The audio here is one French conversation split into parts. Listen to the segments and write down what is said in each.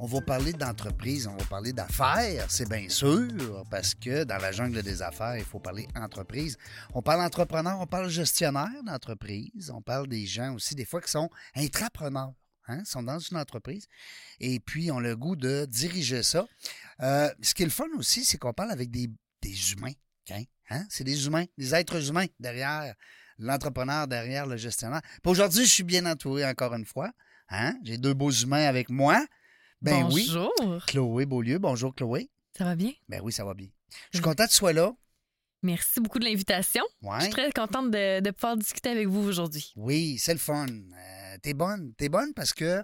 on va parler d'entreprise, on va parler d'affaires, c'est bien sûr, parce que dans la jungle des affaires, il faut parler entreprise. On parle entrepreneur, on parle gestionnaire d'entreprise, on parle des gens aussi des fois qui sont intrapreneurs. Hein, sont dans une entreprise et puis ont le goût de diriger ça. Euh, ce qui est le fun aussi, c'est qu'on parle avec des, humains. Hein? C'est des humains, des êtres humains derrière l'entrepreneur derrière le gestionnaire. Aujourd'hui, je suis bien entouré encore une fois. Hein? J'ai deux beaux humains avec moi. Ben bonjour. oui. Chloé Beaulieu. Bonjour, Chloé. Ça va bien? Ben oui, ça va bien. Je suis content que tu sois là. Merci beaucoup de l'invitation. Je suis très contente de, pouvoir discuter avec vous aujourd'hui. Oui, c'est le fun. Euh, t'es bonne. T'es bonne parce que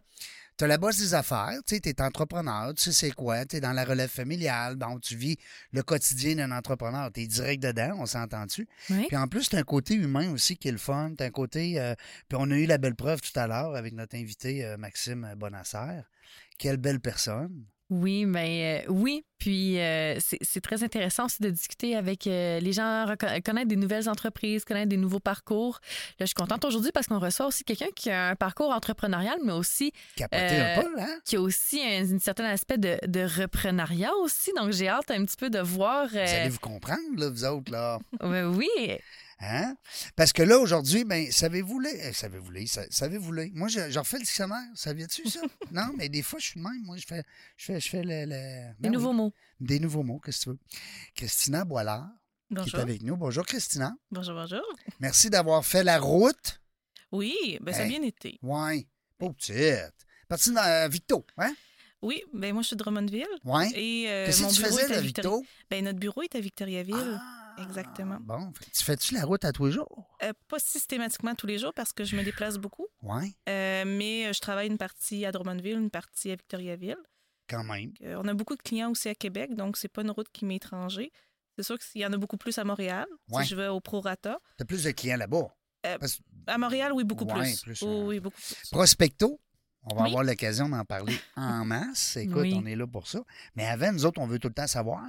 tu as la bosse des affaires, tu es entrepreneur, tu sais c'est quoi, tu es dans la relève familiale, donc tu vis le quotidien d'un entrepreneur, tu es direct dedans, on s'entend-tu? Puis en plus, tu as un côté humain aussi qui est le fun, tu un côté, euh, puis on a eu la belle preuve tout à l'heure avec notre invité euh, Maxime Bonasser. Quelle belle personne. Oui, mais euh, oui. Puis euh, c'est très intéressant aussi de discuter avec euh, les gens, connaître des nouvelles entreprises, connaître des nouveaux parcours. Là, je suis contente aujourd'hui parce qu'on reçoit aussi quelqu'un qui a un parcours entrepreneurial, mais aussi qui a, hein? qui a aussi un, certain aspect de, de reprenariat aussi. Donc j'ai hâte un petit peu de voir. Vous allez vous comprendre, là, vous autres là. oui. Hein? Parce que là, aujourd'hui, ben, savez-vous les. Eh, savez-vous les. Savez-vous les. Moi, je, refais le dictionnaire. Saviez-tu ça? non, mais des fois, je suis de même. Moi, je fais, je fais, je fais le. des ben nouveaux mots. Des nouveaux mots, qu'est-ce que tu veux? Christina Boilard, qui est avec nous. Bonjour, Christina. Bonjour, bonjour. Merci d'avoir fait la route. Oui, ben, ça a bien été. Oui, pas petite. Parti dans Victo, hein? Oui, ben moi je suis de Drummondville. Oui. Et euh, Qu'est-ce que tu faisais à Victo? Ben notre bureau est à Victoriaville. Ah! Exactement. Bon, tu fais-tu la route à tous les jours? Euh, pas systématiquement tous les jours parce que je me déplace beaucoup. Oui. Euh, mais euh, je travaille une partie à Drummondville, une partie à Victoriaville. Quand même. on a beaucoup de clients aussi à Québec, donc c'est pas une route qui m'est étrangère. C'est sûr qu'il y en a beaucoup plus à Montréal, si je vais au Prorata. Tu as plus de clients là-bas? À Montréal, oui, beaucoup plus. oui, beaucoup plus. Prospecto? On va avoir l'occasion d'en parler en masse. Écoute, on est là pour ça. Mais avant, nous autres, on veut tout le temps savoir.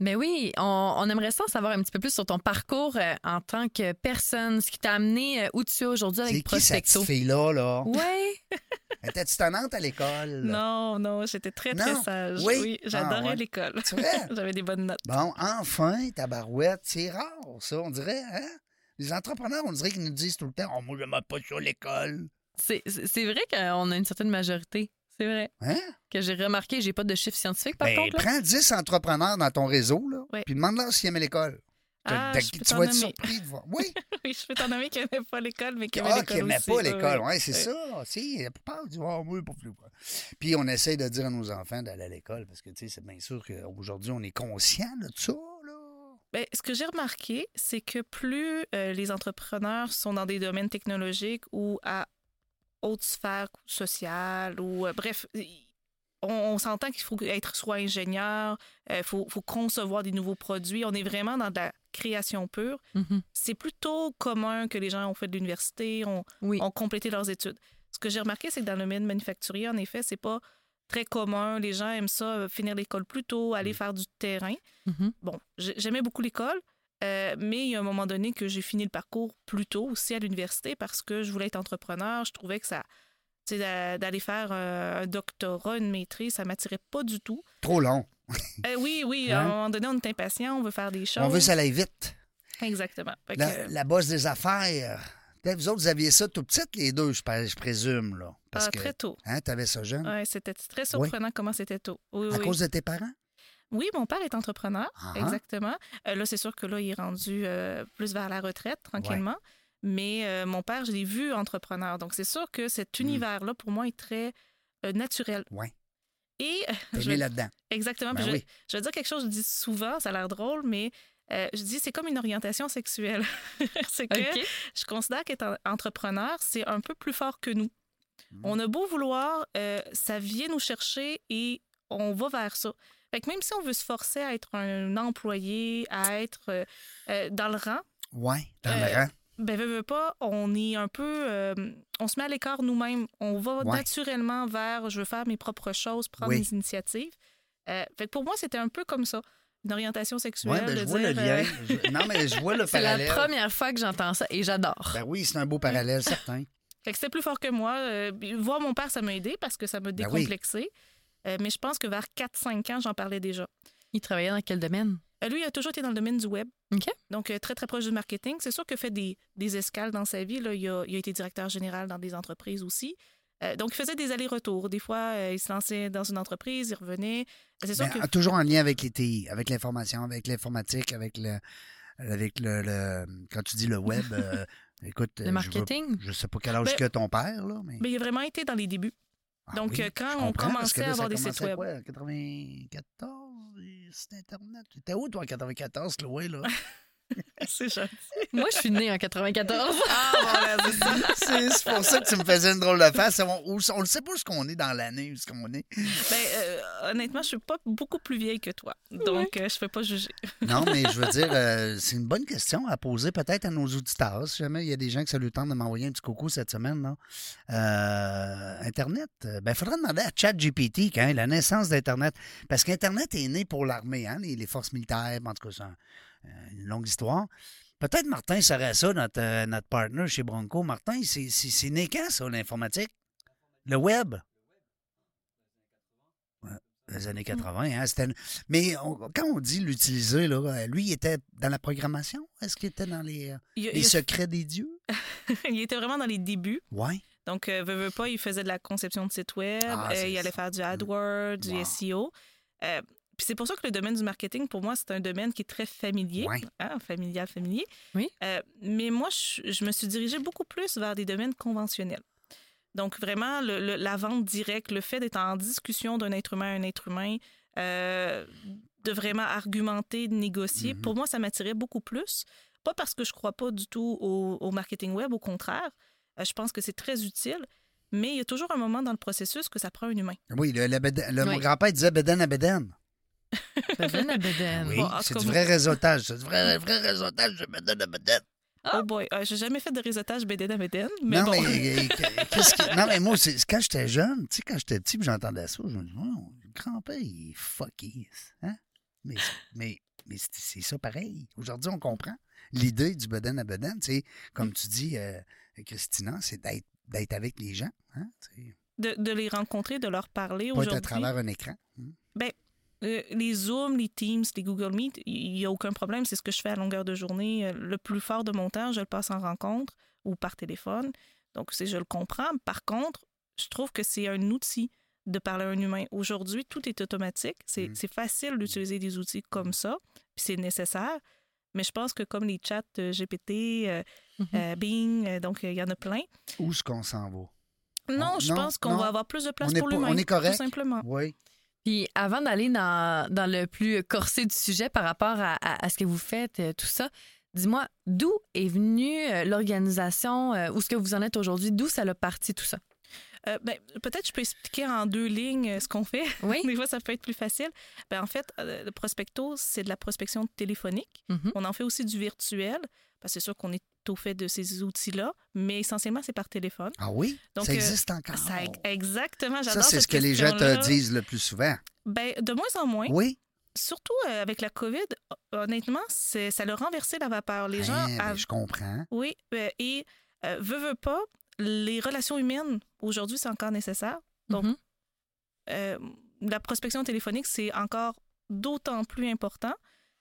Mais oui, on, aimerait ça savoir un petit peu plus sur ton parcours euh, en tant que personne, ce qui t'a amené euh, où tu es aujourd'hui avec Prospecto. C'est qui cette fille-là, là? Oui. Étais-tu tannante à l'école? Non, non, j'étais très, très sage. Oui, j'adorais ah, l'école. J'avais des bonnes notes. Bon, enfin, ta barouette, c'est rare, ça, on dirait, hein? Les entrepreneurs, on dirait qu'ils nous disent tout le temps « Oh, moi, je pas sur l'école. » C'est vrai qu'on a une certaine majorité c'est vrai. Hein? Que j'ai remarqué, j'ai pas de chiffres scientifiques par ben, contre. Prends 10 entrepreneurs dans ton réseau, là, puis demande-leur s'ils aimaient l'école. Ah, tu vas être surpris de voir. Oui. oui, je peux t'en nommer qui n'aimaient pas l'école, mais qui aimaient ah, l'école. qui n'aimaient pas l'école, oui, c'est ça. Si, la plupart du oh, oui, pas plus. Puis on essaie de dire à nos enfants d'aller à l'école parce que, tu sais, c'est bien sûr qu'aujourd'hui, on est conscient de ça. Là. Bien, ce que j'ai remarqué, c'est que plus euh, les entrepreneurs sont dans des domaines technologiques ou à haute sphère sociale ou euh, bref, on, s'entend qu'il faut être soit ingénieur, il euh, faut, concevoir des nouveaux produits. On est vraiment dans de la création pure. Mm-hmm. C'est plutôt commun que les gens ont fait de l'université, ont, ont complété leurs études. Ce que j'ai remarqué, c'est que dans le domaine manufacturier, en effet, c'est pas très commun. Les gens aiment ça, euh, finir l'école plus tôt, aller mm. faire du terrain. Mm-hmm. Bon, j'aimais beaucoup l'école, euh, mais il y a un moment donné que j'ai fini le parcours plus tôt aussi à l'université parce que je voulais être entrepreneur. Je trouvais que ça, d'aller faire euh, un doctorat, une maîtrise, ça m'attirait pas du tout. Trop long. Euh, oui, oui. À un hein? moment donné, on est impatient, on veut faire des choses. On veut que ça aille vite. Exactement. La, bosse des affaires. Vous autres, vous aviez ça tout petit, les deux, je, présume. Là, ah, très tôt. Hein, tu avais ça jeune? Oui, c'était très surprenant comment c'était tôt. à cause de tes parents? Oui, mon père est entrepreneur, ah, ah. exactement. Euh, là, c'est sûr que là, il est rendu euh, plus vers la retraite, tranquillement. Mais euh, mon père, je l'ai vu entrepreneur. Donc, c'est sûr que cet mmh. univers-là, pour moi, est très naturel. Oui. Et. je vais là-dedans. Exactement. Ben je, je, vais dire quelque chose, je dis souvent, ça a l'air drôle, mais je dis c'est comme une orientation sexuelle. c'est que je considère qu'être entrepreneur, c'est un peu plus fort que nous. Mmh. On a beau vouloir, ça vient nous chercher et on va vers ça. Fait que même si on veut se forcer à être un employé, à être euh, euh, dans le rang, Ouais, dans le Euh, rang. ben, veux, veux pas, on est un peu. euh, on se met à l'écart nous-mêmes. On va Ouais. naturellement vers je veux faire mes propres choses, prendre Oui. mes initiatives. Fait que pour moi, c'était un peu comme ça. Une orientation sexuelle. Ben, je vois le lien. Je- Non, mais je vois le C'est la parallèle. première fois que j'entends ça et j'adore. Ben oui, c'est un beau parallèle, certain. Fait que c'était plus fort que moi. Euh, voir mon père, ça m'a aidé parce que ça m'a Ben oui. Euh, mais je pense que vers 4-5 ans, j'en parlais déjà. Il travaillait dans quel domaine? Euh, lui, il a toujours été dans le domaine du web. OK. Donc, euh, très, très proche du marketing. C'est sûr qu'il fait des, des escales dans sa vie. Là. Il, a, il a été directeur général dans des entreprises aussi. Euh, donc, il faisait des allers-retours. Des fois, euh, il se lançait dans une entreprise, il revenait. C'est sûr Ben, que Toujours en lien avec les TI, avec l'information, avec l'informatique, avec le. Avec le, le- Quand tu dis le web, euh, écoute. Le je marketing? veux- Je, sais pas quel âge Ben, que ton père, là, mais. mais il a vraiment été dans les débuts. Ah donc, oui, euh, quand on commençait là, à avoir des sites web. quoi, en 94, et c'était Internet. Tu étais où, toi, en 94, Chloé, là? C'est gentil. Moi, je suis née en 94. Ah, voilà, c'est c'est c'est pour ça que tu me faisais une drôle de face. On, on, on le sait pas où ce qu'on est dans l'année, où ce qu'on est. Ben, euh, honnêtement, je suis pas beaucoup plus vieille que toi. Donc, euh, je ne peux pas juger. Non, mais je veux dire, euh, c'est une bonne question à poser peut-être à nos auditeurs. Si jamais il y a des gens qui ça le temps de m'envoyer un petit coucou cette semaine, là. Euh, Internet, ben, il faudrait demander à ChatGPT quand la naissance d'Internet. Parce qu'Internet est né pour l'armée, hein, les, les forces militaires. En tout cas, c'est un- une longue histoire. Peut-être Martin saurait ça, notre, notre partner chez Bronco. Martin, c'est né quand, ça, l'informatique? Le web? Les années 80, hein, c'était une- Mais on- quand on dit l'utiliser, là, euh, lui, il était dans la programmation? Est-ce qu'il était dans les, euh, Il, les il- secrets des dieux? il était vraiment dans les débuts. Ouais. Donc, euh, veut, veut pas, il faisait de la conception de site web, Ah, euh, il allait ça. faire du AdWords, du Wow. SEO. Euh, puis c'est pour ça que le domaine du marketing, pour moi, c'est un domaine qui est très familier, Ouais. hein, familial, familier. Oui. Euh, mais moi, je, je me suis dirigée beaucoup plus vers des domaines conventionnels. Donc, vraiment, le- le- la vente directe, le fait d'être en discussion d'un être humain à un être humain, euh, de vraiment argumenter, de négocier, Mhm. pour moi, ça m'attirait beaucoup plus. Pas parce que je crois pas du tout au, au marketing web, au contraire. Euh, je pense que c'est très utile, mais il y a toujours un moment dans le processus que ça prend un humain. Oui, le, le mon grand-père disait bédaine à bédaine. Bedaine à bedaine. Oui, Bon, tout c'est du vrai réseautage. C'est du vrai, vrai réseautage de bédaine à bédaine. Ah. Oh boy, euh, j'ai jamais fait de réseautage BDN à BDN, mais non, bon. mais, euh, qu'est-ce qui- non, mais moi, c'est, quand j'étais jeune, tu sais, quand j'étais petit, puis j'entendais ça, je me disais, oh, le grand-père, il est fucké. Hein? Mais, mais, mais c'est, c'est ça pareil. Aujourd'hui, on comprend. L'idée du bedaine à bedaine, c'est, comme tu dis, euh, Christina, c'est d'être, d'être avec les gens. Hein? De, de les rencontrer, de leur parler pas aujourd'hui. à travers un écran. Euh, les Zooms, les Teams, les Google Meet, il n'y a aucun problème. C'est ce que je fais à longueur de journée. Euh, Le plus fort de mon temps, je le passe en rencontre ou par téléphone. Donc, je le comprends. Par contre, je trouve que c'est un outil de parler à un humain. Aujourd'hui, tout est automatique. C'est, Mm. facile d'utiliser des outils comme ça, puis c'est nécessaire. Mais je pense que comme les chats euh, GPT, euh, Mhm. euh, Bing, euh, donc euh, il y en a plein. Où est-ce qu'on s'en va? Non, On- je non, pense qu'on va avoir plus de place On pour l'humain. on est correct. Tout simplement. Oui. Puis avant d'aller dans, dans le plus corsé du sujet par rapport à, à- à ce que vous faites, euh, tout ça, dis-moi, d'où est venue euh, l'organisation, euh, où est-ce que vous en êtes aujourd'hui, d'où ça a parti tout ça? Euh, ben, peut-être je peux expliquer en deux lignes ce qu'on fait. Oui. Des fois, ça peut être plus facile. Ben, en fait, le prospecto, c'est de la prospection téléphonique. Mhm. On en fait aussi du virtuel, c'est sûr qu'on est au fait de ces outils-là, mais essentiellement, c'est par téléphone. Ah oui? Donc, ça euh, existe encore. Ça, exactement, Ça, j'adore c'est ce que les gens te disent le plus souvent. Ben, de moins en moins. Oui? Surtout euh, avec la COVID, honnêtement, ça a renversé la vapeur. Les gens... Hein, ben, av- je comprends. Oui, euh, et veut, veut pas, les relations humaines, aujourd'hui, c'est encore nécessaire. Donc, Mhm. euh, la prospection téléphonique, c'est encore d'autant plus important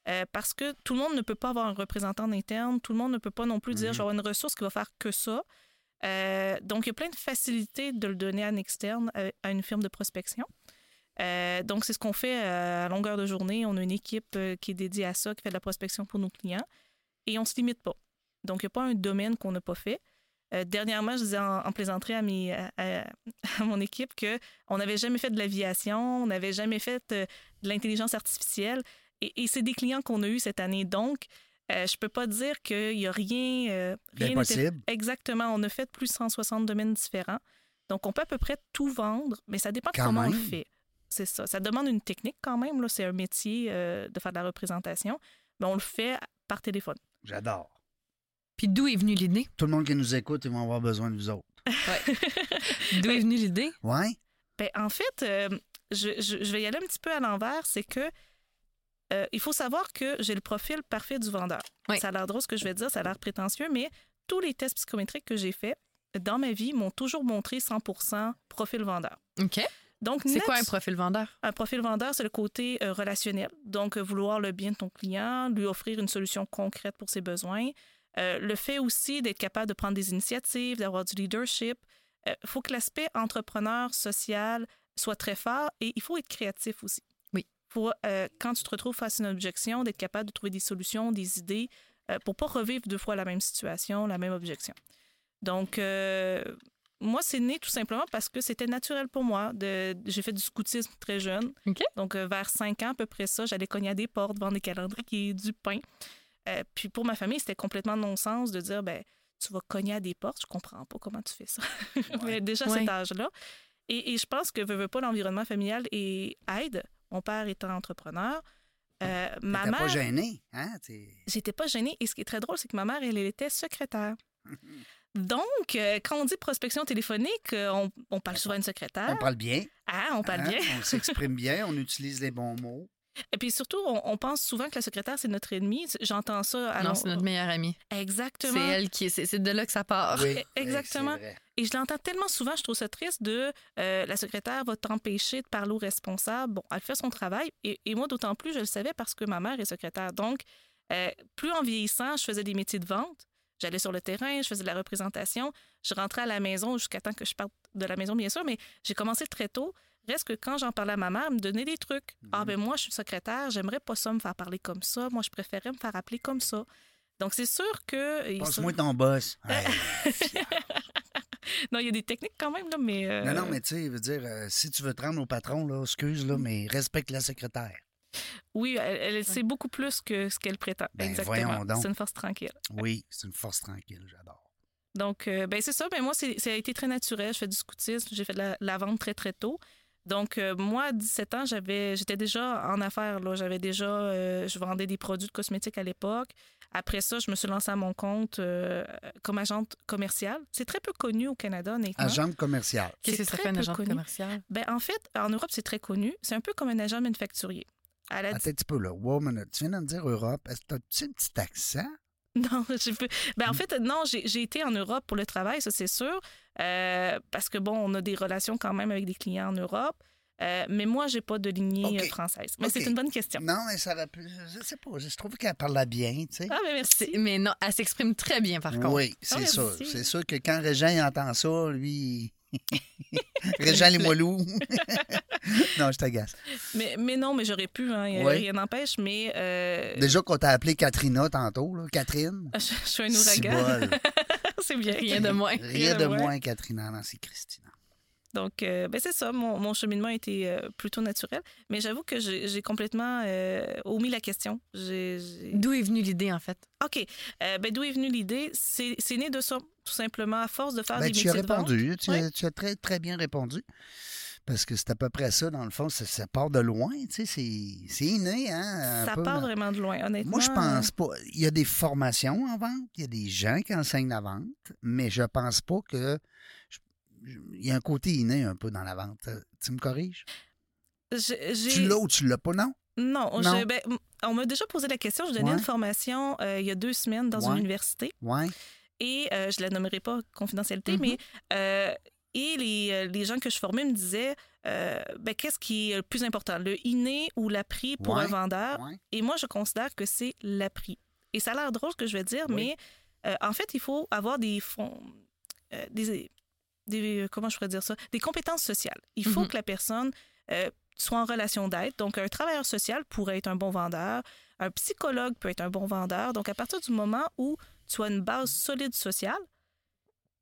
euh, parce que tout le monde ne peut pas avoir un représentant interne, tout le monde ne peut pas non plus dire Mhm. je vais avoir une ressource qui va faire que ça. Euh, donc, il y a plein de facilités de le donner à un externe, à, à une firme de prospection. Euh, donc, c'est ce qu'on fait euh, à longueur de journée. On a une équipe euh, qui est dédiée à ça, qui fait de la prospection pour nos clients. Et on ne se limite pas. Donc, il n'y a pas un domaine qu'on n'a pas fait. Euh, dernièrement, je disais en, en plaisanterie à, mes, à, à- à mon équipe qu'on n'avait jamais fait de l'aviation, on n'avait jamais fait euh, de l'intelligence artificielle. Et, et c'est des clients qu'on a eus cette année. Donc, euh, je peux pas dire qu'il n'y a rien. euh, rien D'impossible. Exactement. On a fait plus de 160 domaines différents. Donc, on peut à peu près tout vendre, mais ça dépend Quand comment on le fait. C'est ça. Ça demande une technique quand même. Là. C'est un métier euh, de faire de la représentation. Mais on le fait par téléphone. J'adore. Puis d'où est venue l'idée? Tout le monde qui nous écoute, ils vont avoir besoin de vous autres. D'où est venue l'idée? Ouais? Ben, en fait, euh, je, je- je vais y aller un petit peu à l'envers. C'est que euh, il faut savoir que j'ai le profil parfait du vendeur. Oui. Ça a l'air drôle ce que je vais dire, ça a l'air prétentieux, mais tous les tests psychométriques que j'ai faits dans ma vie m'ont toujours montré 100% profil vendeur. OK. Donc, C'est quoi un profil vendeur? Un profil vendeur, c'est le côté euh, relationnel. Donc, euh, vouloir le bien de ton client, lui offrir une solution concrète pour ses besoins. Euh, le fait aussi d'être capable de prendre des initiatives, d'avoir du leadership. Il faut que l'aspect entrepreneur, social soit très fort et il faut être créatif aussi. Faut, euh, quand tu te retrouves face à une objection, d'être capable de trouver des solutions, des idées euh, pour pas revivre deux fois la même situation, la même objection. Donc, euh, moi, c'est né tout simplement parce que c'était naturel pour moi. De, j'ai fait du scoutisme très jeune. Donc, euh, vers 5 ans à peu près ça, j'allais cogner à des portes, vendre des calendriers, du pain. Puis pour ma famille, c'était complètement non-sens de dire, ben, tu vas cogner à des portes, je comprends pas comment tu fais ça. Mais déjà à Ouais. cet âge-là. Et, et je pense que veux, veux pas l'environnement familial et aide. Mon père étant entrepreneur. Euh, ma T'es mère, pas gêné, hein? J'étais pas gênée. Et ce qui est très drôle, c'est que ma mère, elle, elle était secrétaire. Donc, euh, quand on dit prospection téléphonique, euh, on, on parle souvent d'une secrétaire. On parle bien. Ah, on parle hein? bien. On s'exprime bien, on utilise les bons mots. Et puis surtout, on, on pense souvent que la secrétaire, c'est notre ennemi. J'entends ça. à non, c'est notre meilleure amie. Exactement. C'est elle qui. C'est c'est de là que ça part. Oui, exactement. oui. Et je l'entends tellement souvent, je trouve ça triste de euh, la secrétaire va t'empêcher de parler au responsable. Bon, elle fait son travail. Et, et moi, d'autant plus, je le savais parce que ma mère est secrétaire. Donc, euh, plus en vieillissant, je faisais des métiers de vente. J'allais sur le terrain, je faisais de la représentation. Je rentrais à la maison jusqu'à temps que je parte de la maison, bien sûr, mais j'ai commencé très tôt. Reste que quand j'en parlais à ma mère, elle me donnait des trucs. Ah, ben moi, je suis secrétaire, j'aimerais pas ça me faire parler comme ça. Moi, je préférais me faire appeler comme ça. Donc, c'est sûr que. Passe-moi ton boss. Hey. Non, il y a des techniques quand même, là, mais. euh, Non, non, mais tu sais, veut dire, euh, si tu veux te rendre au patron, là, excuse, là, mais respecte la secrétaire. Oui, elle, elle sait beaucoup plus que ce qu'elle prétend. Ben, Exactement. voyons donc. C'est une force tranquille. Oui, c'est une force tranquille, j'adore. Donc, euh, ben c'est ça. Ben moi, c'est- ça a été très naturel. Je fais du scoutisme. J'ai fait de la, la vente très, très tôt. Donc, euh, moi, à 17 ans, j'avais, j'étais déjà en affaires. Là. J'avais déjà, euh, je vendais des produits de cosmétiques à l'époque. Après ça, je me suis lancée à mon compte euh, comme agente commerciale. C'est très peu connu au Canada, honnêtement. Agente commerciale. Qu'est-ce que c'est ça très fait un peu agent connu. commercial? Ben, en fait, en Europe, c'est très connu. C'est un peu comme un agent manufacturier. À la Attends un petit peu, là. Wow, minute. Tu viens de me dire Europe. Est-ce que t'as-tu un petit accent? Non, j'ai peu- Ben, Mm. en fait, non, j'ai j'ai été en Europe pour le travail, ça c'est sûr. Euh, parce que bon, on a des relations quand même avec des clients en Europe. Euh, mais moi, j'ai pas de lignée euh, française. Mais c'est une bonne question. Non, mais ça pu. Je sais pas. Je trouve qu'elle parlait bien, tu sais. Ah, ben merci. Mais non, elle s'exprime très bien, par contre. Oui, Ah, c'est merci. sûr. C'est sûr que quand Régent entend ça, lui. Régent Limoilou. non, je t'agace. Mais, mais non, mais j'aurais pu, hein, rien n'empêche. Mais euh, Déjà qu'on t'a appelé Katrina tantôt, là. Catherine. je, je suis un ouragan. c'est bien. Rien de moins. Rien de moins, Katrina. Non, c'est Christina. Donc, euh, ben c'est ça, mon, mon cheminement a été euh, plutôt naturel. Mais j'avoue que j'ai complètement euh, omis la question. D'où est venue l'idée, en fait? OK. Euh, ben, D'où est venue l'idée? C'est c'est né de ça, tout simplement, à force de faire Ben, des tu as métiers de vente. répondu. Tu, Ouais. as, tu as très, très bien répondu. Parce que c'est à peu près ça, dans le fond. Ça, ça part de loin, tu sais. C'est c'est inné, hein. un Ça peu, part là. vraiment de loin, honnêtement. Moi, je pense pas. Il y a des formations en vente, il y a des gens qui enseignent la vente, mais je pense pas que. Il y a un côté inné un peu dans la vente. Tu me corriges? Tu l'as ou tu l'as pas? Non? Non, Non? je- ben, on m'a déjà posé la question. Je donnais Ouais. une formation euh, il y a deux semaines dans Ouais. une université Ouais. et euh, je la nommerai pas confidentialité, Mhm. mais euh, et les, euh, les gens que je formais me disaient ben, qu'est-ce qui est le plus important, le inné ou l'appris pour un vendeur? Et moi, je considère que c'est l'appris. Et ça a l'air drôle ce que je vais dire, Oui. mais en fait, il faut avoir des fonds, des, des- comment je pourrais dire ça, des compétences sociales. Il faut Mhm. que la personne euh, soit en relation d'aide. Donc, un travailleur social pourrait être un bon vendeur, un psychologue peut être un bon vendeur. Donc, à partir du moment où tu as une base solide sociale,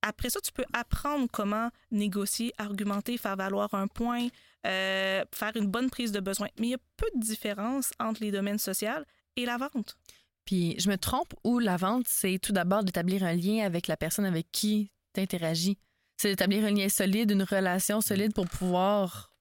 après ça, tu peux apprendre comment négocier, argumenter, faire valoir un point, euh, faire une bonne prise de besoin. Mais il y a peu de différence entre les domaines sociaux et la vente. Puis, je me trompe ou la vente, c'est tout d'abord d'établir un lien avec la personne avec qui tu interagis? C'est d'établir un lien solide, une relation solide pour pouvoir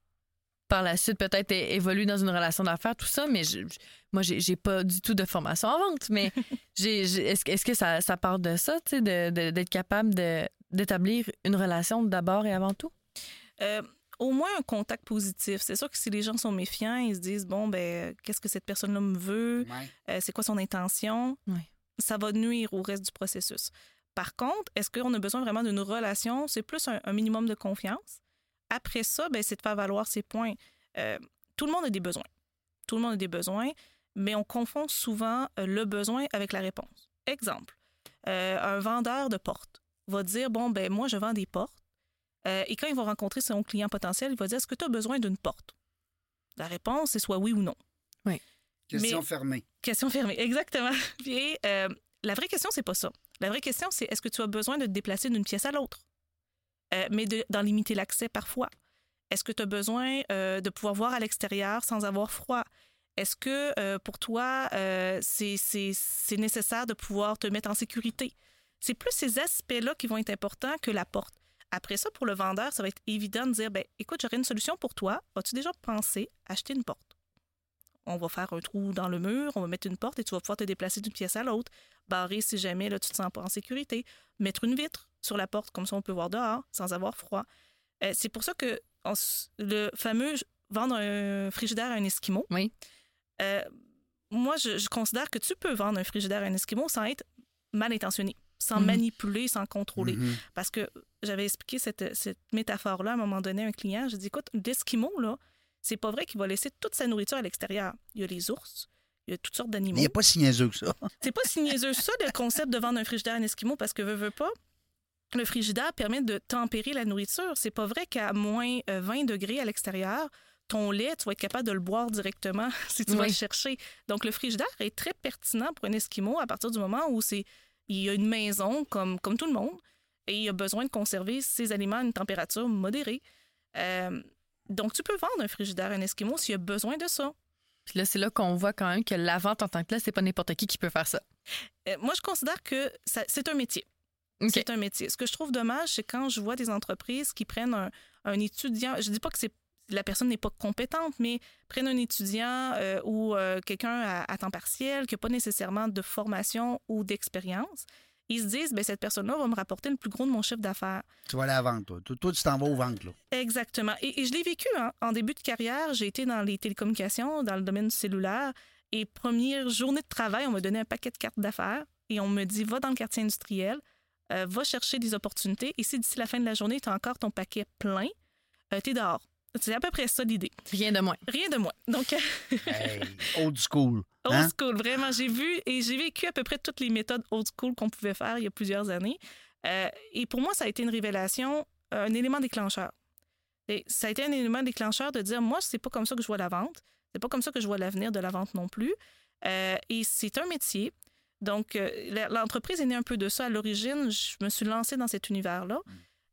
par la suite peut-être évoluer dans une relation d'affaires, tout ça, mais je- je- moi, j'ai j'ai pas du tout de formation en vente, mais j'ai- j'ai- est-ce que- est-ce que ça, ça part de ça, tu sais, de- de- d'être capable de- d'établir une relation d'abord et avant tout? Euh, au moins un contact positif. C'est sûr que si les gens sont méfiants, ils se disent bon ben qu'est-ce que cette personne-là me veut, Ouais. Euh, c'est quoi son intention, Ouais. ça va nuire au reste du processus. Par contre, est-ce qu'on a besoin vraiment d'une relation? C'est plus un, un minimum de confiance. Après ça, ben, c'est de faire valoir ses points. Euh, tout le monde a des besoins. Tout le monde a des besoins, mais on confond souvent euh, le besoin avec la réponse. Exemple, euh, un vendeur de portes va dire bon ben moi je vends des portes. Euh, et quand il va rencontrer son client potentiel, il va dire Est-ce que tu as besoin d'une porte? La réponse est soit oui ou non. Question Mais- fermée. Question fermée, exactement. Puis euh, la vraie question, c'est pas ça. La vraie question, c'est est-ce que tu as besoin de te déplacer d'une pièce à l'autre? Euh, Mais de- d'en limiter l'accès parfois. Est-ce que tu as besoin euh, de pouvoir voir à l'extérieur sans avoir froid? Est-ce que euh, pour toi, c'est nécessaire de pouvoir te mettre en sécurité? C'est plus ces aspects-là qui vont être importants que la porte. Après ça, pour le vendeur, ça va être évident de dire ben, écoute, j'aurais une solution pour toi. As-tu déjà pensé acheter une porte? On va faire un trou dans le mur, on va mettre une porte et tu vas pouvoir te déplacer d'une pièce à l'autre, barrer si jamais là, tu te sens pas en sécurité, mettre une vitre sur la porte, comme ça on peut voir dehors sans avoir froid. Euh, c'est pour ça que on le fameux vendre un frigidaire à un Esquimau, Oui. euh, moi je, je considère que tu peux vendre un frigidaire à un Esquimau sans être mal intentionné, sans Mhm. manipuler, sans contrôler. Mhm. Parce que j'avais expliqué cette, cette métaphore-là à un moment donné à un client. Je dis, écoute, l'Esquimau, là, c'est pas vrai qu'il va laisser toute sa nourriture à l'extérieur. Il y a les ours, il y a toutes sortes d'animaux. il n'y a pas si niaiseux que ça. C'est pas si niaiseux ça, le concept de vendre un frigidaire à un Esquimau, parce que, veux, veux pas, le frigidaire permet de tempérer la nourriture. C'est pas vrai qu'à moins euh, 20 degrés à l'extérieur, ton lait, tu vas être capable de le boire directement si tu vas le chercher. Donc, le frigidaire est très pertinent pour un Esquimau à partir du moment où c'est il y a une maison comme, comme tout le monde et il a besoin de conserver ses aliments à une température modérée. Euh, donc, tu peux vendre un frigidaire à un Esquimau s'il y a besoin de ça. Puis là, c'est là qu'on voit quand même que la vente en tant que tel, c'est pas n'importe qui qui peut faire ça. Euh, moi, je considère que c'est un métier. C'est un métier. Ce que je trouve dommage, c'est quand je vois des entreprises qui prennent un, un étudiant. Je dis pas que c'est la personne n'est pas compétente, mais prennent un étudiant euh, ou euh, quelqu'un à, à temps partiel qui n'a pas nécessairement de formation ou d'expérience. Ils se disent, ben, cette personne-là va me rapporter le plus gros de mon chiffre d'affaires. Tu vas aller à la vente, toi. Toi, tu t'en vas aux ventes, là. Exactement. Et, et je l'ai vécu hein. en début de carrière. J'ai été dans les télécommunications, dans le domaine du cellulaire. Et première journée de travail, on m'a donné un paquet de cartes d'affaires et on me dit va dans le quartier industriel, euh, va chercher des opportunités. Et si d'ici la fin de la journée, tu as encore ton paquet plein, euh, tu es dehors. C'est à peu près ça l'idée. Rien de moins. Rien de moins. Donc, Hey, old school. Old Hein? school, vraiment. J'ai vu et j'ai vécu à peu près toutes les méthodes old school qu'on pouvait faire il y a plusieurs années. Euh, et pour moi, ça a été une révélation, euh, un élément déclencheur. Et ça a été un élément déclencheur de dire, moi, c'est pas comme ça que je vois la vente. C'est pas comme ça que je vois l'avenir de la vente non plus. Euh, et c'est un métier. Donc, euh, l'entreprise est née un peu de ça. À l'origine, je me suis lancée dans cet univers-là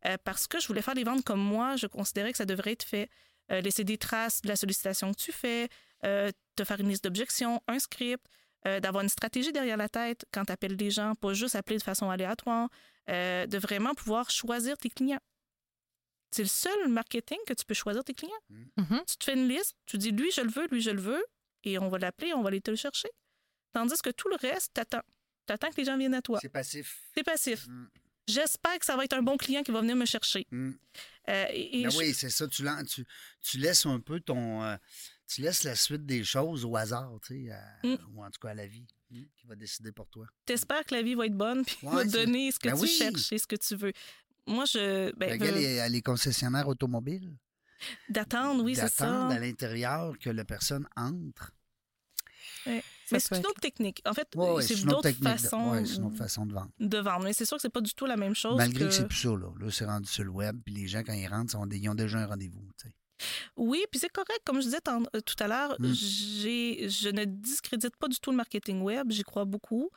euh, parce que je voulais faire les ventes comme moi. Je considérais que ça devrait être fait. Euh, laisser des traces de la sollicitation que tu fais, euh, te faire une liste d'objections, un script, euh, d'avoir une stratégie derrière la tête quand tu appelles des gens, pas juste appeler de façon aléatoire, euh, de vraiment pouvoir choisir tes clients. C'est le seul marketing que tu peux choisir tes clients. Mhm. Tu te fais une liste, tu dis lui je le veux, lui je le veux, et on va l'appeler, on va aller te le chercher. Tandis que tout le reste, t'attends. T'attends que les gens viennent à toi. C'est passif. C'est passif. Mm. J'espère que ça va être un bon client qui va venir me chercher. Mm. Euh, et- Ben je- oui, c'est ça. Tu, lan- tu, tu laisses un peu ton. euh, tu laisses la suite des choses au hasard, tu sais, à- Mm. ou en tout cas à la vie, mm, qui va décider pour toi. T'espères que la vie va être bonne puis Ouais, va te donner ce que Ben tu oui. cherches et ce que tu veux. Moi, je. Ben, Regarde veux- les, les concessionnaires automobiles. D'attendre, oui, c'est ça. D'attendre à l'intérieur que la personne entre. Mais c'est une autre technique. En fait, Ouais, ouais, c'est une autre d'autres technique de- façons ouais, c'est une autre façon de vendre. de vendre. Mais c'est sûr que c'est pas du tout la même chose. Malgré que, que... c'est plus ça, là. Là, c'est rendu sur le web, puis les gens, quand ils rentrent, sont des- ils ont déjà un rendez-vous, tu sais. Oui, puis c'est correct. Comme je disais euh, tout à l'heure, Mm. j'ai, je ne discrédite pas du tout le marketing web. J'y crois beaucoup.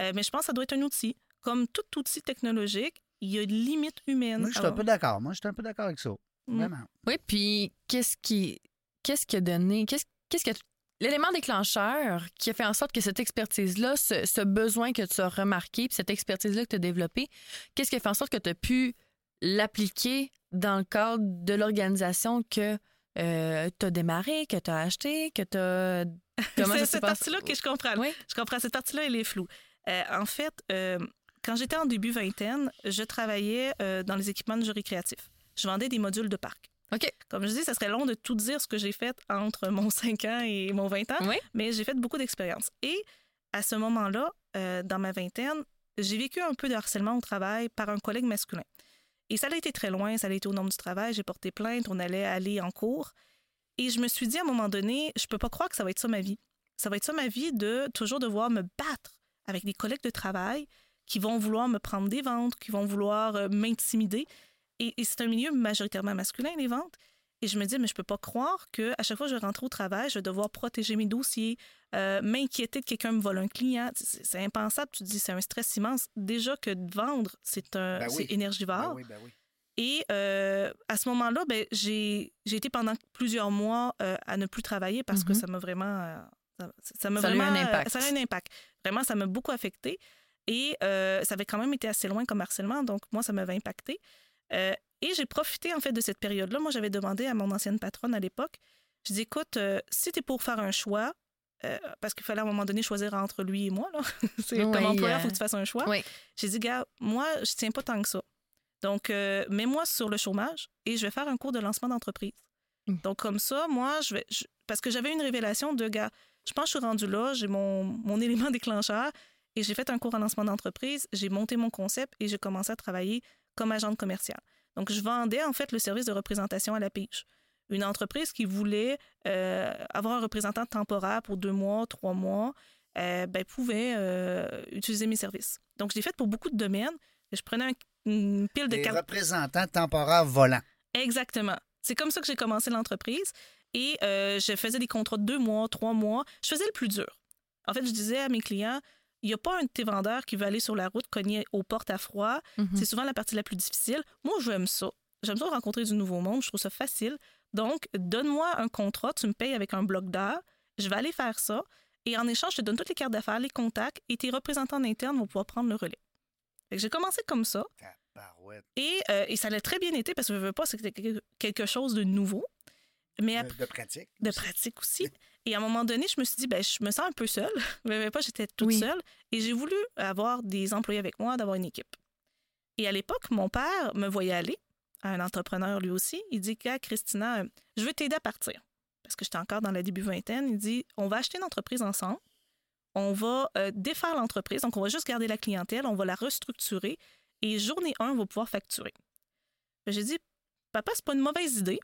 Euh, mais je pense que ça doit être un outil. Comme tout outil technologique, il y a une limite humaine. Moi, je suis un peu d'accord. Moi, je suis un peu d'accord avec ça. Mm. Vraiment. Oui, puis qu'est-ce qui, qu'est-ce qui a donné, qu'est-ce, qu'est-ce que l'élément déclencheur qui a fait en sorte que cette expertise-là, ce, ce besoin que tu as remarqué, puis cette expertise-là que tu as développée, qu'est-ce qui a fait en sorte que tu as pu l'appliquer dans le cadre de l'organisation que euh, tu as démarré, que tu as acheté, que tu as. Comment C'est cette partie-là que je comprends. Oui. Je comprends. Cette partie-là, elle est floue. Euh, en fait, euh, quand j'étais en début vingtaine, je travaillais dans les équipements de jeux récréatifs. Je vendais des modules de parc. OK. Comme je dis, ça serait long de tout dire ce que j'ai fait entre mon 5 ans et mon 20 ans, Oui. mais j'ai fait beaucoup d'expériences. Et à ce moment-là, euh, dans ma vingtaine, j'ai vécu un peu de harcèlement au travail par un collègue masculin. Et ça a été très loin, ça a été au nombre du travail, j'ai porté plainte, on allait aller en cours. Et je me suis dit à un moment donné, je peux pas croire que ça va être ça ma vie. Ça va être ça ma vie de toujours devoir me battre avec des collègues de travail qui vont vouloir me prendre des ventes, qui vont vouloir euh, m'intimider. Et, et c'est un milieu majoritairement masculin, les ventes. Et je me dis, mais je peux pas croire que à chaque fois que je rentre au travail, je vais devoir protéger mes dossiers, euh, m'inquiéter de quelqu'un me vole un client. C'est c'est impensable. Tu te dis, c'est un stress immense. Déjà que de vendre, c'est un, Ben oui. c'est énergivore. Ben oui, ben oui. Et euh, à ce moment-là, ben, j'ai j'ai été pendant plusieurs mois euh, à ne plus travailler parce que Mhm. ça m'a vraiment. euh, ça- ça m'a Ça a eu un vraiment. impact. Ça a eu un impact. Vraiment, ça m'a beaucoup affecté. Et euh, ça avait quand même été assez loin comme harcèlement, donc moi, ça m'avait impacté. Euh, et j'ai profité, en fait, de cette période-là. Moi, j'avais demandé à mon ancienne patronne à l'époque, je dis, écoute, euh, si tu es pour faire un choix, euh, parce qu'il fallait à un moment donné choisir entre lui et moi, là. C'est Oui, comme employeur, il faut que tu fasses un choix. oui. J'ai dit, gars, moi, je tiens pas tant que ça. Donc, mets-moi sur le chômage et je vais faire un cours de lancement d'entreprise. Mm. Donc, comme ça, moi, je vais. je- parce que j'avais une révélation de, gars, je pense que je suis rendue là, j'ai mon, mon élément déclencheur et j'ai fait un cours en lancement d'entreprise, j'ai monté mon concept et j'ai commencé à travailler comme agente commerciale. Donc, je vendais en fait le service de représentation à la pige. Une entreprise qui voulait euh, avoir un représentant temporaire pour deux mois, trois mois, euh, ben, pouvait euh, utiliser mes services. Donc, je l'ai fait pour beaucoup de domaines. Je prenais un- une pile de Des cartes. représentants temporaires volants. Exactement. C'est comme ça que j'ai commencé l'entreprise. Et je faisais des contrats de deux mois, trois mois. Je faisais le plus dur. En fait, je disais à mes clients, il n'y a pas un de tes vendeurs qui veut aller sur la route cogner aux portes à froid. Mhm. C'est souvent la partie la plus difficile. Moi, j'aime ça. J'aime ça rencontrer du nouveau monde. Je trouve ça facile. Donc, donne-moi un contrat, tu me payes avec un bloc d'heures. Je vais aller faire ça. Et en échange, je te donne toutes les cartes d'affaires, les contacts, et tes représentants internes vont pouvoir prendre le relais. J'ai commencé comme ça. Et, euh, et ça l'a très bien été parce que je veux pas, c'était quelque- chose de nouveau. Mais après, de pratique. de pratique aussi. Et à un moment donné, je me suis dit, ben, je me sens un peu seule. Je ne pas, j'étais toute Oui. seule. Et j'ai voulu avoir des employés avec moi, d'avoir une équipe. Et à l'époque, mon père me voyait aller, un entrepreneur lui aussi. Il dit, gars, Christina, je veux t'aider à partir. Parce que j'étais encore dans la début vingtaine. Il dit, on va acheter une entreprise ensemble. On va euh, défaire l'entreprise. Donc, on va juste garder la clientèle. On va la restructurer. Et journée 1, on va pouvoir facturer. J'ai dit, papa, c'est pas une mauvaise idée